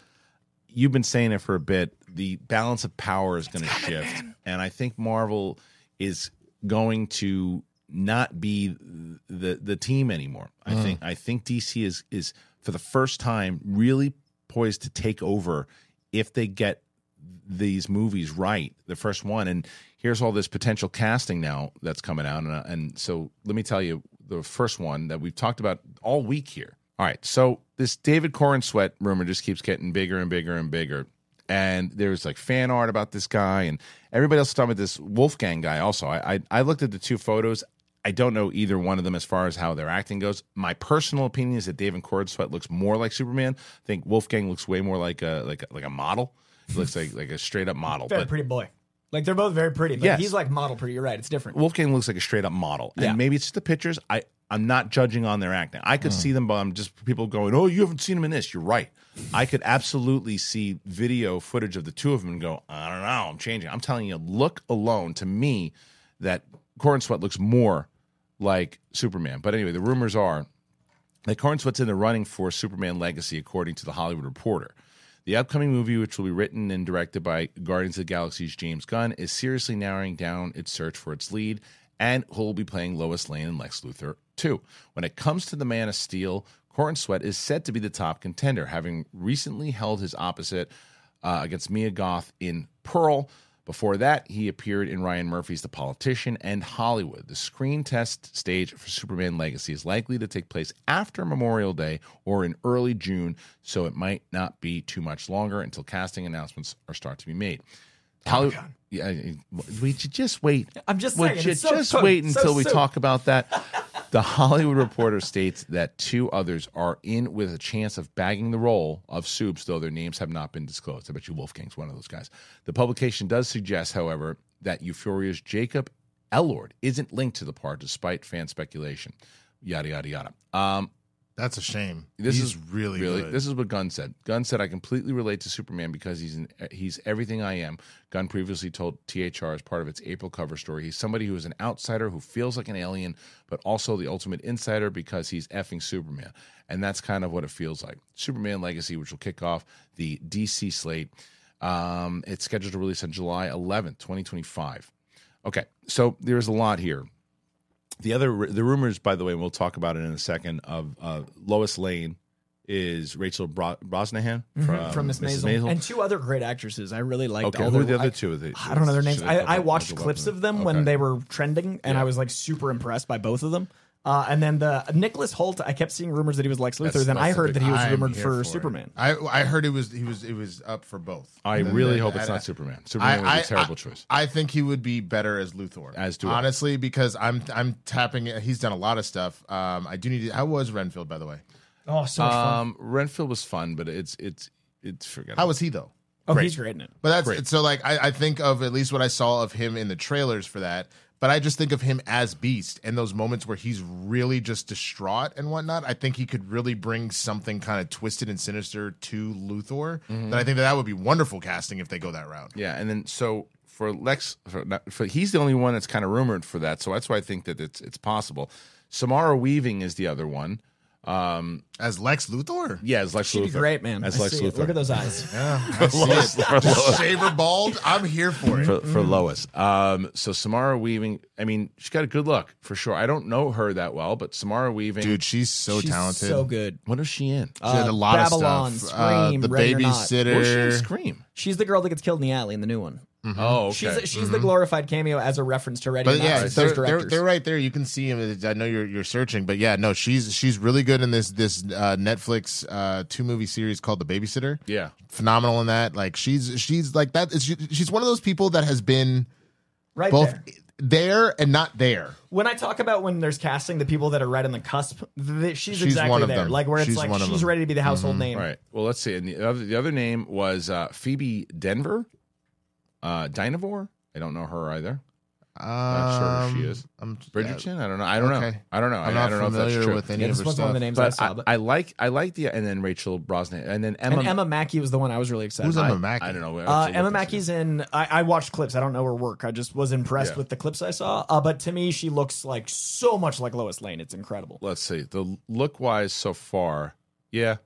you've been saying it for a bit. The balance of power is going to shift, and I think Marvel is going to not be the the team anymore. I think I think DC is is for the first time really poised to take over if they get these movies right. The first one, and here's all this potential casting now that's coming out, and, uh, and so let me tell you the first one that we've talked about all week here. All right, so this David Corenswet rumor just keeps getting bigger and bigger and bigger. And there's like fan art about this guy, and everybody else is talking about this Wolfgang guy. Also, I, I I looked at the two photos. I don't know either one of them as far as how their acting goes. My personal opinion is that David Corenswet looks more like Superman. I think Wolfgang looks way more like a like a, like a model. He looks like like a straight up model. Very But pretty boy. Like they're both very pretty, but Yes. he's like model pretty. You're right. It's different. Wolfgang looks like a straight up model, Yeah. and maybe it's just the pictures. I I'm not judging on their acting. I could hmm. see them, but I'm just people going, "Oh, you haven't seen him in this." You're right. I could absolutely see video footage of the two of them and go, "I don't know, I'm changing." I'm telling you, look alone to me that Corenswet looks more like Superman. But anyway, the rumors are that Corenswet's in the running for Superman Legacy, according to the Hollywood Reporter. The upcoming movie, which will be written and directed by Guardians of the Galaxy's James Gunn, is seriously narrowing down its search for its lead, and who will be playing Lois Lane and Lex Luthor too. When it comes to the Man of Steel, Corenswet is said to be the top contender, having recently held his opposite uh, against Mia Goth in Pearl. Before that, he appeared in Ryan Murphy's The Politician and Hollywood. The screen test stage for Superman Legacy is likely to take place after Memorial Day or in early June, so it might not be too much longer until casting announcements are start to be made. Hollywood, yeah, we should just wait. I'm just Would saying, you it's so just soon, wait so until we soon. talk about that? The Hollywood Reporter states that two others are in with a chance of bagging the role of Soups, though their names have not been disclosed. I bet you Wolfgang's one of those guys. The publication does suggest, however, that Euphoria's Jacob Elordi isn't linked to the part, despite fan speculation. Yada yada yada. Um, That's a shame. this He's is really, really good. this is what Gunn said. Gunn said I completely relate to Superman because he's an, he's everything I am. Gunn previously told THR as part of its April cover story, he's somebody who is an outsider who feels like an alien, but also the ultimate insider because he's effing Superman, and that's kind of what it feels like. Superman Legacy, which will kick off the DC slate, um, it's scheduled to release on July 11th, 2025. Okay, so there's a lot here the other the rumors by the way and we'll talk about it in a second of uh, lois lane is rachel Bro- brosnahan from, from Miss Mrs. Maisel. and two other great actresses. I really liked. okay all who are their- the other I- two of the, I don't know their names. I, I watched clips of them Okay. when they were trending, and Yeah. I was like super impressed by both of them. Uh, and then the Nicholas Hoult, I kept seeing rumors that he was Lex Luthor. That's- then I that's the heard big- that he was I'm rumored here for, it. Superman. I I heard it was he was it was up for both. i And then- really then- hope it's I- not superman superman I, was a terrible I, choice I think he would be better as Luthor. As do I. honestly, because I'm I'm tapping. He's done a lot of stuff. Um, I do need. To, how was Renfield, by the way? Oh, so much fun. um renfield was fun but it's it's it's forgettable How was he though? Oh, great. he's great in it. But that's Great. so like I, I think of at least what I saw of him in the trailers for that. But I just think of him as Beast and those moments where he's really just distraught and whatnot. I think he could really bring something kind of twisted and sinister to Luthor. Mm-hmm. That I think that, that would be wonderful casting if they go that route. yeah and then so for lex for, for he's the only one that's kind of rumored for that so that's why i think that it's it's possible samara weaving is the other one um As Lex Luthor? yeah as lex She'd be luthor great, man. as I lex see it. luthor Look at those eyes. Yeah, I see it. Shave her bald. I'm here for it. for, for Lois. Um, so Samara Weaving, I mean, she's got a good look for sure. I don't know her that well, but Samara Weaving, Dude, she's so She's talented. so good. what is she in? She had Uh, a lot Babylon, of stuff. Uh, Scream, the Ready or Not. What was she in babysitter. Scream? She's the girl that gets killed in the alley in the new one. Oh, okay. She's she's the glorified cameo as a reference to Ready But yeah, It's they're, those they're, they're right there. You can see him. I know you're you're searching, but yeah, no, she's she's really good in this this uh, Netflix uh, two movie series called The Babysitter. yeah. phenomenal in that. Like she's she's like that. She, she's one of those people that has been right both there. there and not there. When I talk about when there's casting the people that are right on the cusp, th- she's, She's exactly one of there. them. Like where it's She's like she's ready to be the household name. Right. Well, let's see. And the other, the other name was uh, Phoebe Denver, uh, Dynevor. I don't know her either. Not sure who she Um, is. I'm, Bridgerton. I don't know. I don't know. I don't know. I'm not I don't know if familiar that's true. with any Yeah, of this her was one of stuff. the names I saw. But, I like I like the and then Rachel Brosnahan and then Emma. and Emma Mackey was the one I was really excited. Who's. Emma Mackey? I don't know. Uh, Emma. Mackey's in. I, I watched clips. I don't know her work. I just was impressed Yeah. with the clips I saw. Uh, but to me, she looks like so much like Lois Lane. It's incredible. Let's see. The look wise so far. Yeah.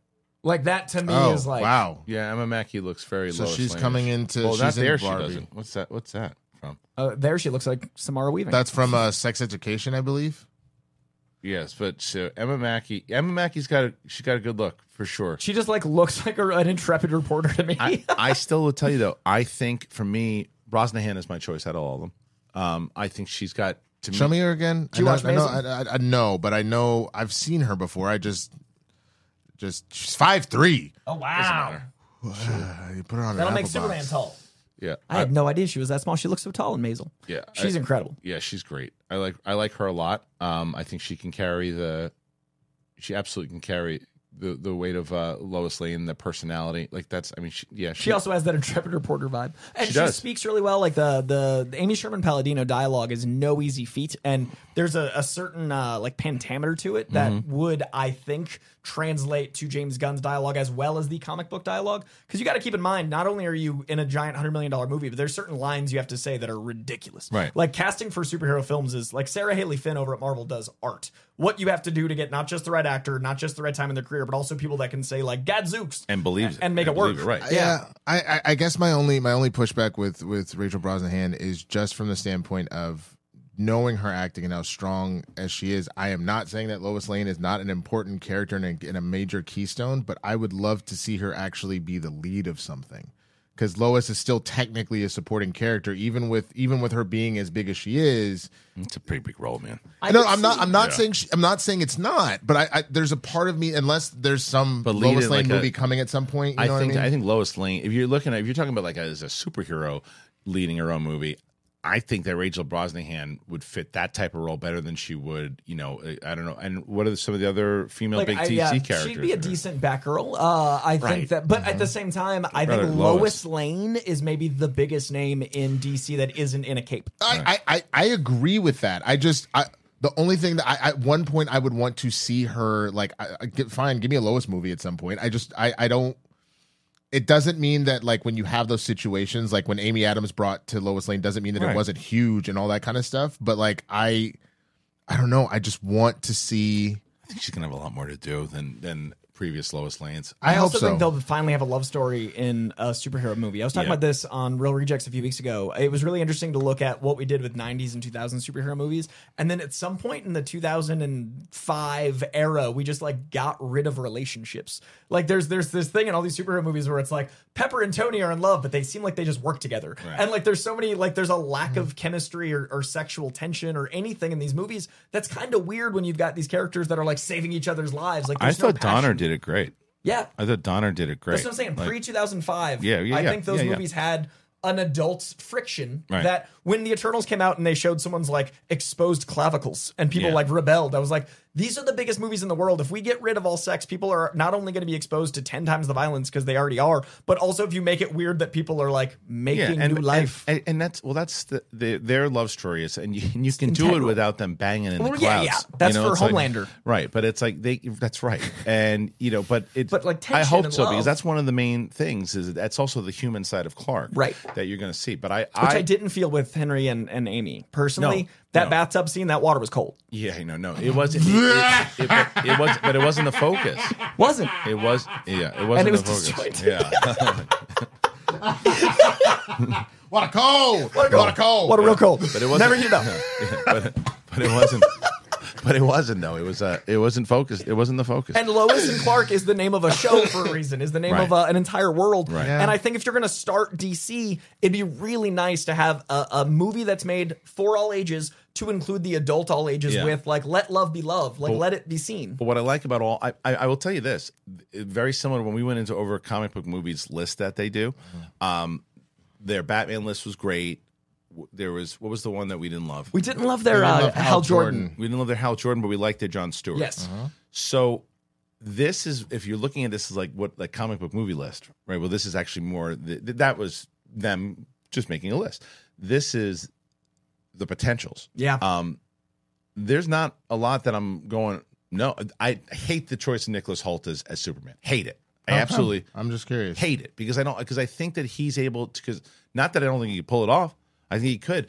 Like that to me Oh is like wow! Yeah, Emma Mackey looks very. So Lois she's Lane-ish. coming into- Well, she's not in there. She doesn't. What's that? What's that? from? Uh, there she looks like Samara Weaving. That's from uh, Sex Education, I believe. Yes, but so Emma Mackey, Emma Mackey's got a, she got a good look for sure. she just like looks like a, an intrepid reporter to me. I, I still will tell you though. I think for me, Brosnahan is my choice out of all of them. Um, I think she's got to Show me. me her again. you I watch know, I know, I, I, I know, but I know I've seen her before. I just, just she's five three. oh wow, you put her on. that'll an make apple Superman box. tall. Yeah, I had no idea she was that small. She looks so tall in Maisel. yeah, She's I- incredible. Yeah, she's great. I like I like her a lot. Um, I think she can carry the. She absolutely can carry the the weight of uh, Lois Lane, the personality. Like that's. I mean, she, yeah. She also has that intrepid reporter vibe, and She she, speaks really well. Like the, the the Amy Sherman Palladino dialogue is no easy feat, and there's a, a certain uh, like pentameter to it that Mm-hmm. would I think translate to James Gunn's dialogue as well as the comic book dialogue. Because you got to keep in mind, not only are you in a giant hundred million dollar movie, but there's certain lines you have to say that are ridiculous. Right. Like casting for superhero films is like Sarah Halley Finn over at Marvel does art. What you have to do to get not just the right actor, not just the right time in their career, but also people that can say like Gadzooks and believes it and make it believe work. right. Yeah, I, I, I guess my only my only pushback with with Rachel Brosnahan is just from the standpoint of knowing her acting and how strong as she is. I am not saying that Lois Lane is not an important character and a, and a major keystone, but I would love to see her actually be the lead of something. Because Lois is still technically a supporting character, even with even with her being as big as she is. It's a pretty big role, man. I no, I'm not. I'm not Yeah. saying. She, I'm not saying it's not. But I, I, there's a part of me, unless there's some But Lois Lane like a- movie coming at some point. You I know think what I mean? think Lois Lane. If you're looking at if you're talking about like as a superhero leading her own movie, I think that Rachel Brosnahan would fit that type of role better than she would. You know, I don't know. And what are some of the other female big I- DC yeah, characters? She'd be a decent Batgirl. Uh, I think Right. that, but at the same time, I Rather think Lois. Lois. Lane is maybe the biggest name in DC that isn't in a cape. I, I, I, I agree with that. I just I the only thing that I at one point I would want to see her like I, I get fine, give me a Lois movie at some point. I just I I don't it doesn't mean that like when you have those situations like when Amy Adams brought to Lois Lane doesn't mean that Right. it wasn't huge and all that kind of stuff, but like I I don't know, I just want to see I think she's gonna have a lot more to do than than previous Lois Lanes. I, I, hope also so. think they'll finally have a love story in a superhero movie. I was talking Yeah. about this on Reel Rejects a few weeks ago. It was really interesting to look at what we did with 90s and 2000s superhero movies. And then at some point in the 2005 era, we just like got rid of relationships. Like there's there's this thing in all these superhero movies where it's like Pepper and Tony are in love, but they seem like they just work together. And like there's so many like there's a lack mm-hmm. of chemistry or, or sexual tension or anything in these movies that's kind of weird when you've got these characters that are like saving each other's lives. Like I there's no thought Donner did it great. Yeah, I thought Donner did it great. that's what I'm saying. Like, Pre 2005. Yeah, yeah, I yeah, think those yeah, yeah. movies had an adult friction Right. that when the Eternals came out and they showed someone's like exposed clavicles and people Yeah. like rebelled, I was like, these are the biggest movies in the world. If we get rid of all sex, people are not only going to be exposed to 10 times the violence because they already are, but also if you make it weird that people are like making and, new life. And, and that's well, that's the, the their love story is, and you, and you can do it without them banging in Well, the yeah, clouds. yeah. That's you know, for it's like- Homelander. right? But it's like they. That's right, and you know, but it. But, like, I hope so love. because that's one of the main things. Is that's also the human side of Clark, Right. That you're going to see. But I, which I, didn't feel with Henry and, and Amy. Personally, No, that no. bathtub scene, that water was cold. Yeah, no, no, it wasn't. It, it, it, but it was, but it wasn't the focus. Wasn't. It was, yeah, it wasn't it was the focus. disjointed. Yeah, What a cold! What a cold! What a cold! What a real cold. but it wasn't. Never heat it up. but, but it wasn't. But it wasn't though. It was. Uh, it wasn't focused. It wasn't the focus. And Lois and Clark is the name of a show for a reason, is the name Right. of uh, an entire world. Right. Yeah. And I think if you're going to start DC, it'd be really nice to have a, a movie that's made for all ages to include the adult all ages Yeah. with like let love be love, like let it be seen. But what I like about all, I, I, I will tell you this, very similar when we went into over comic book movies list that they do. Um, their Batman list was great. There was what was the one that we didn't love? We didn't love their We didn't uh, love Hal, Hal Jordan. Jordan. We didn't love their Hal Jordan, but we liked their John Stewart. Yes. So this is if you're looking at this as like what like comic book movie list, right? Well, this is actually more th- th- that was them just making a list. This is the potentials. Yeah. Um, there's not a lot that I'm going. No, I hate the choice of Nicholas Hoult as, as Superman. Hate it. I absolutely I'm just curious. hate it because I don't because I think that he's able to because not that I don't think he could pull it off. I think he could.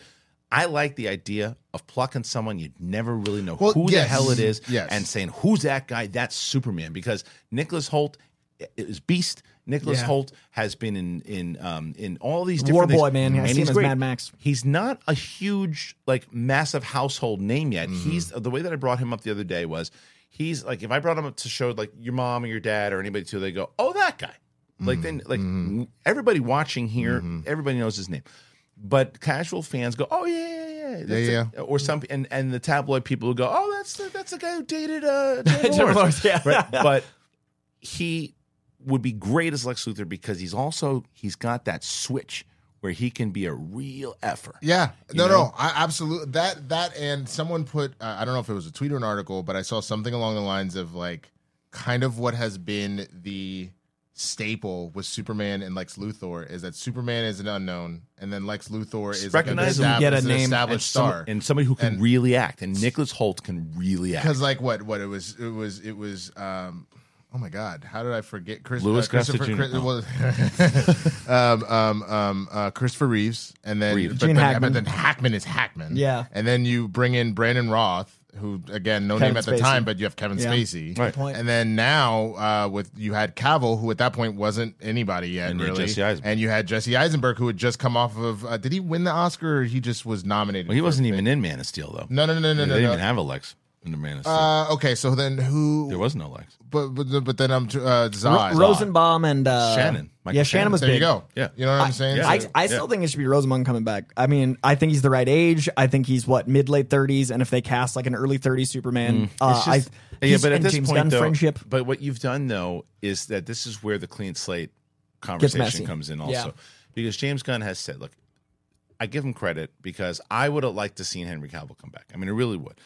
I like the idea of plucking someone you'd never really know Well, who the hell it is Yes. and saying who's that guy? That's Superman because Nicholas Hoult is Beast. Nicholas Yeah. Hoult has been in in um in all these War different Boy, things, man. I see him he's as great. Mad Max. He's not a huge like massive household name yet. Mm-hmm. He's the way that I brought him up the other day was he's like if I brought him up to show like your mom or your dad or anybody too, they go, oh that guy. Like then like Mm-hmm. everybody watching here, everybody knows his name. But casual fans go, oh yeah, yeah, yeah, That's Yeah, a- Or some and and the tabloid people will go, oh that's the, that's the guy who dated uh Jennifer Jennifer Lawrence. Lawrence, yeah. Right? But he would be great as Lex Luthor because he's also he's got that switch where he can be a real effer. Yeah, no, know? no, I absolutely that that and someone put uh, I don't know if it was a tweet or an article, but I saw something along the lines of like kind of what has been the staple with Superman and Lex Luthor is that Superman is an unknown, and then Lex Luthor is like an recognizable, get a an name, established Some- star. and somebody who can And- really act. And Nicholas Hoult can really act. Because like what what it was it was it was um oh my god how did I forget Chris Louis uh, Christopher Gossett Jr. Chris, Oh. well, um um um uh, Christopher Reeves and then Reeves. but Gene then, Hackman. but then Hackman is Hackman Yeah. and then you bring in Brandon Routh who again no Kevin name at the Spacey. time but you have Kevin Yeah. Spacey Right. point. and then now uh, with you had Cavill who at that point wasn't anybody yet And you had really Jesse Eisenberg. and you had Jesse Eisenberg who had just come off of uh, did he win the Oscar or he just was nominated well, he wasn't even thing? in Man of Steel though. no no no no no they no, didn't no. even have a Lex in the Man of Steel. Uh, okay, so then who? there was no Lex. But but, but then I'm uh, Ro- Zod. Rosenbaum and uh, Shannon. Michael yeah, Shannon Shannon. was There big. you go. Yeah. you know what I'm saying. yeah. I, I still think it should be Rosenbaum coming back. I mean, I think he's the right age. I think he's what mid late thirties, and if they cast like an early 30s Superman, uh, Mm. It's just- I, yeah, but at this James point, Gunn though, friendship. But what you've done though is that this is where the clean slate conversation comes in also, Yeah. because James Gunn has said, "Look, I give him credit because I would have liked to seen Henry Cavill come back. I mean, I really would."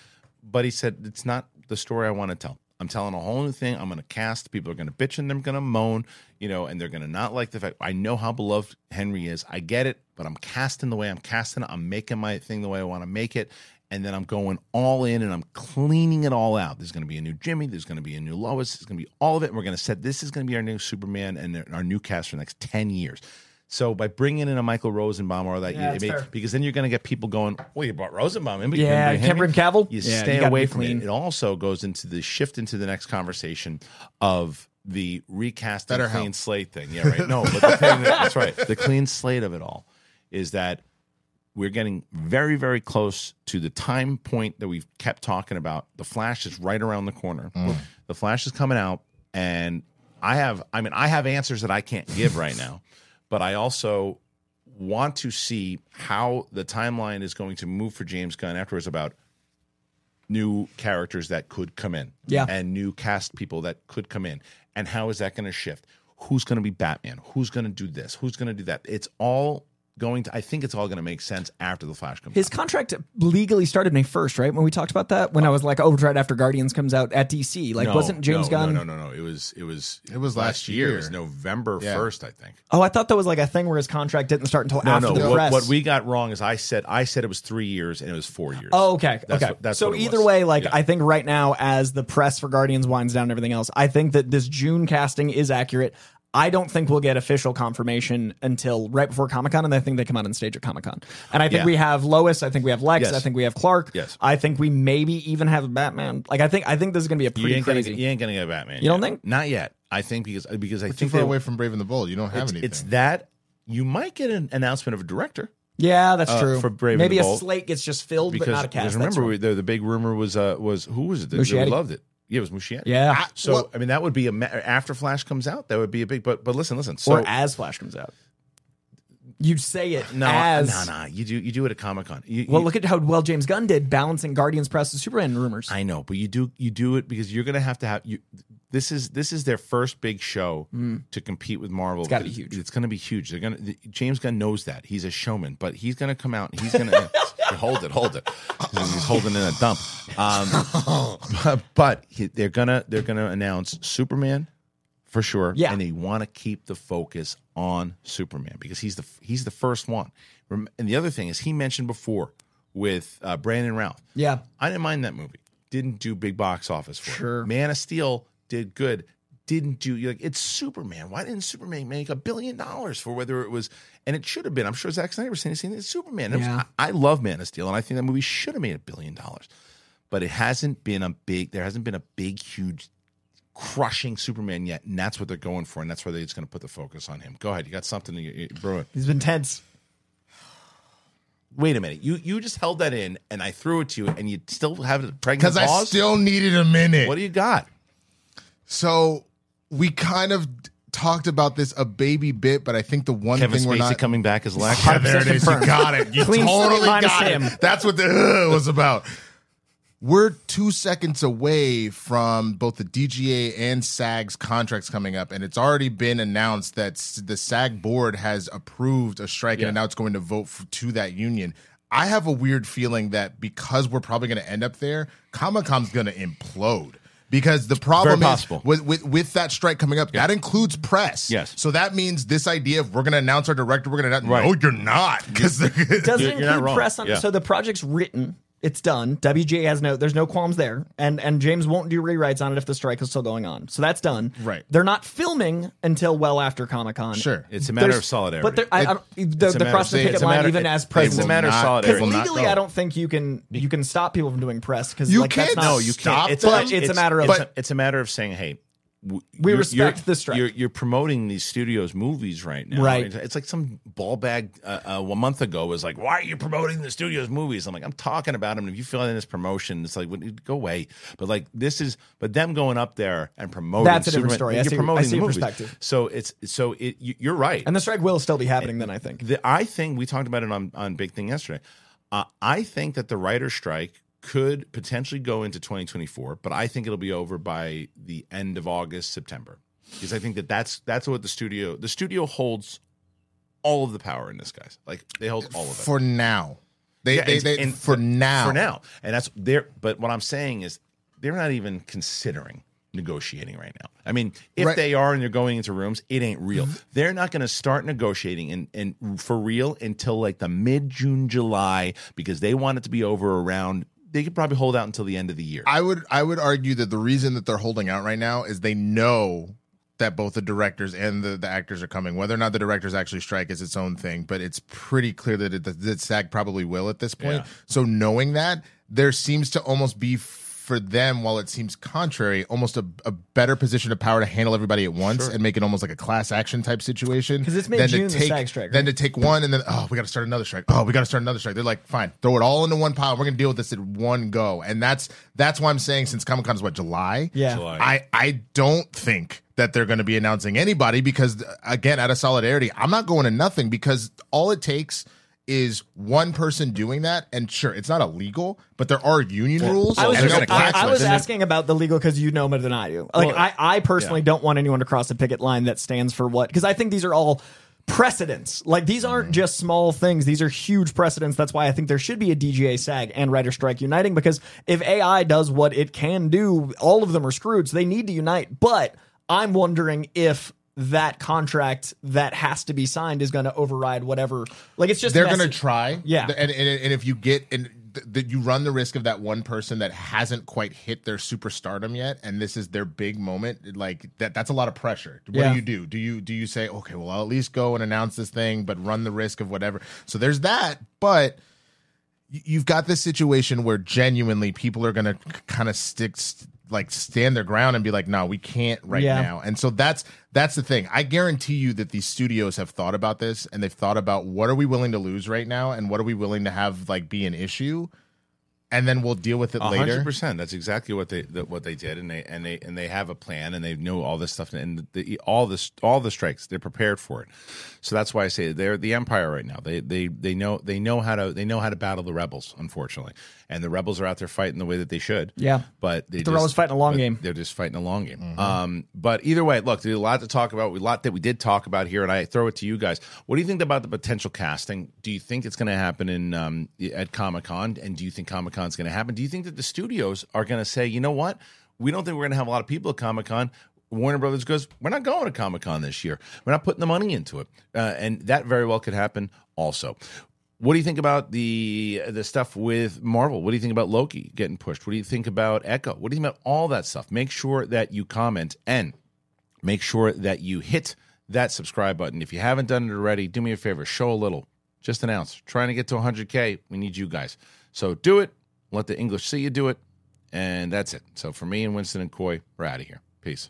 But he said it's not the story I want to tell. I'm telling a whole new thing. I'm going to cast. People are going to bitch and they're going to moan, you know, and they're going to not like the fact. I know how beloved Henry is. I get it, but I'm casting the way I'm casting. I'm making my thing the way I want to make it. And then I'm going all in and I'm cleaning it all out. There's going to be a new Jimmy. There's going to be a new Lois. There's going to be all of it. And we're going to set this is going to be our new Superman and our new cast for the next 10 years. So by bringing in a Michael Rosenbaum or that, Yeah, you, that's may- because then you're going to get people going, well, you brought Rosenbaum in, but Yeah, didn't bring Cameron Cavill? You Yeah, stay you away from clean. it. It also goes into the shift into the next conversation of the recasting Better clean help. slate thing. Yeah, right. No, but the thing that, that's right. The clean slate of it all is that we're getting very, very close to the time point that we've kept talking about. The Flash is right around the corner. Mm. The Flash is coming out, and I have, I mean, I have answers that I can't give right now, but I also want to see how the timeline is going to move for James Gunn afterwards about new characters that could come in Yeah. and new cast people that could come in. And how is that going to shift? Who's going to be batman? Who's going to do this? Who's going to do that? It's all going to i think it's all going to make sense after the flash comes His out. contract legally started May first, right? When we talked about that, when I was like, "Oh, right after Guardians comes out at DC." Like, No, wasn't James no, Gunn? no no no no it was it was It was last year, it was november Yeah. 1st i think Oh, I thought that was like a thing where his contract didn't start until no after no the what, press. what we got wrong is i said i said it was three years and it was four years Oh, okay. That's okay. what- that's so either was. way, like Yeah. I think right now, as the press for Guardians winds down and everything else, I think that this June casting is accurate. I don't think we'll get official confirmation until right before Comic Con, and I think they come out on stage at Comic Con. And I think Yeah. we have Lois. I think we have Lex. Yes. I think we have Clark. Yes. I think we maybe even have Batman. Like I think I think this is going to be a you pretty ain't, gonna, crazy. you ain't gonna get a batman You don't think? not yet i think because because i Too think far they, away from Brave and the Bold. You don't have it's, anything. it's that you might get an announcement of a director yeah, that's Uh, true. for Brave and maybe the a slate gets just filled, because, but not a cast. remember That's we, the, the big rumor was uh was who was it that, that loved it yeah it was Muschietti yeah, so Well- I mean that would be a ma- after Flash comes out that would be a big but but listen listen so or as Flash comes out. You'd say it no as no no you do you do it at Comic Con Well, look at how well James Gunn did balancing Guardians press and Superman rumors. I know but you do you do it because you're gonna have to have you this is this is their first big show to compete with Marvel. It's Mm. gotta be huge. It's gonna be huge. They're gonna James Gunn knows that he's a showman, but he's gonna come out and he's gonna hold it, hold it. He's holding in a dump. Um, but but he, they're gonna they're gonna announce Superman for sure. Yeah. and they want to keep the focus on Superman because he's the he's the first one. And the other thing is he mentioned before with uh, Brandon Routh. Yeah. I didn't mind that movie. Didn't do big box office for Sure. it. Man of Steel did good. Didn't do you're like it's Superman. Why didn't Superman make a billion dollars for whether it was and it should have been. I'm sure Zack Snyder was saying, saying it's Superman. It was- I, I love Man of Steel and I think that movie should have made a billion dollars. But it hasn't been a big there hasn't been a big huge crushing Superman yet, and that's what they're going for, and that's where they're just going to put the focus on him. Go ahead, you got something to you- brewing. He's been tense. Wait a minute, you you just held that in, and I threw it to you, and you still have it pregnant Because I still needed a minute. what do you got? So we kind of talked about this a baby bit, but I think the one Kevin thing we're not coming back is Lex. Yeah, there it is. You got it. You totally got him. it. That's what the uh, was about. We're two seconds away from both the DGA and SAG's contracts coming up, and it's already been announced that the SAG board has approved a strike, Yeah. and now it's going to vote f to that union. I have a weird feeling that because we're probably going to end up there, Comic Con's going to implode. Because the problem Very is possible. with, with with that strike coming up, that includes press. Yes. So that means this idea of we're going to announce our director, we're going to announce. Right. no, you're not because Doesn't You're- you're include not wrong. press on Yeah. So the project's written. It's done. WGA has no. There's no qualms there, and and James won't do rewrites on it if the strike is still going on. So that's done. Right. They're not filming until well after Comic Con. Sure. It's a matter There's- of solidarity. But there, I, I don't, the, It's the matter- cross the picket line, matter- even it- as it's a president, matter of not- solidarity. because will not legally. I don't think you can you can stop people from doing press because You like that's can't. not, No, you can't. It's but it's, a matter of it's, a, it's a matter of saying, hey, w- We you're- respect you're- the strike. You're, you're promoting these studios' movies right now. Right. It's, like some ball bag uh, uh, one month ago was like, "Why are you promoting the studios' movies?" I'm like, "I'm talking about them. And if you feel in this promotion, it's like, go away." But like this is, but them going up there and promoting That's a different Superman- story. I You're see- I promoting see the movies. perspective. So it's so it. You, you're right. and the strike will still be happening. Then I think. The, I think we talked about it on, on Big Thing yesterday. Uh, I think that the writer's strike could potentially go into 2024, but I think it'll be over by the end of August, September, because I think that that's that's what the studio the studio holds all of the power in this, guys. Like they hold all of it for now. They, Yeah, they, and- they and for now. For now, and that's there. But what I'm saying is, they're not even considering negotiating right now. I mean, if Right. they are and they're going into rooms, it ain't real. Mm-hmm. They're not going to start negotiating and and for real until like the mid June July because they want it to be over around. They could probably hold out until the end of the year. I would I would argue that the reason that they're holding out right now is they know that both the directors and the, the actors are coming. Whether or not the directors actually strike is its own thing, but it's pretty clear that it, that SAG probably will at this point. Yeah. So knowing that, there seems to almost be for them, while it seems contrary, almost a, a better position of power to handle everybody at once and make it almost like a class action type situation. 'Cause it's than to mid-June, the take- SAG strike, Then to take one and then oh we got to start another strike. Oh we got to start another strike. They're like fine, throw it all into one pile. We're gonna deal with this at one go, and that's that's why I'm saying since Comic Con is what July. Yeah. July. I I don't think that they're going to be announcing anybody because again out of solidarity I'm not going to nothing because all it takes is one person doing that and sure it's not illegal but there are union rules I was, and they're no gonna I, I was asking about the legal because you know more than I do. Like Well, I, I personally yeah. don't want anyone to cross the picket line that stands for what because I think these are all precedents. Like these aren't mm-hmm. just small things; these are huge precedents. That's why I think there should be a DGA SAG and writer strike uniting because if AI does what it can do, all of them are screwed. So they need to unite. But I'm wondering if that contract that has to be signed is going to override whatever. Like it's just they're going to try Yeah. and, and and if you get and th- that you run the risk of that one person that hasn't quite hit their superstardom yet and this is their big moment like that that's a lot of pressure what Yeah. do you do do you do you say okay well i'll at least go and announce this thing but run the risk of whatever so there's that but you've got this situation where genuinely people are going to kind of stick st- like stand their ground and be like no we can't right Yeah. now and so that's that's the thing i guarantee you that these studios have thought about this and they've thought about what are we willing to lose right now and what are we willing to have like be an issue and then we'll deal with it A later hundred percent. That's exactly what they that, what they did, and they and they and they have a plan, and they know all this stuff, and the, all this all the strikes. They're prepared for it. So that's why I say they're the empire right now. They they they know they know how to they know how to battle the rebels. Unfortunately, and the rebels are out there fighting the way that they should. Yeah. but they The just- rebels fighting a long game. They're just fighting a long game. Um, but either way, look, there's a lot to talk about. A lot that we did talk about here, and I throw it to you guys. What do you think about the potential casting? Do you think it's going to happen in um, at Comic Con? And do you think Comic Con is going to happen? Do you think that the studios are going to say, you know what, we don't think we're going to have a lot of people at Comic Con? Warner Brothers goes, we're not going to Comic Con this year. We're not putting the money into it, uh, and that very well could happen. Also, what do you think about the the stuff with Marvel? What do you think about Loki getting pushed? What do you think about Echo? What do you think about all that stuff? Make sure that you comment and make sure that you hit that subscribe button. If you haven't done it already, do me a favor, show a little. Just announce. Trying to get to 100K, we need you guys. So do it. Let the English see you do it. And that's it. So for me and Winston and Coy, we're out of here. Peace.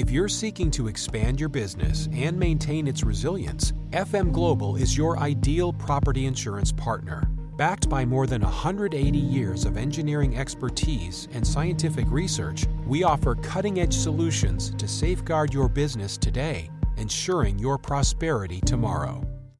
If you're seeking to expand your business and maintain its resilience, FM Global is your ideal property insurance partner. Backed by more than 180 years of engineering expertise and scientific research, we offer cutting edge solutions to safeguard your business today, ensuring your prosperity tomorrow.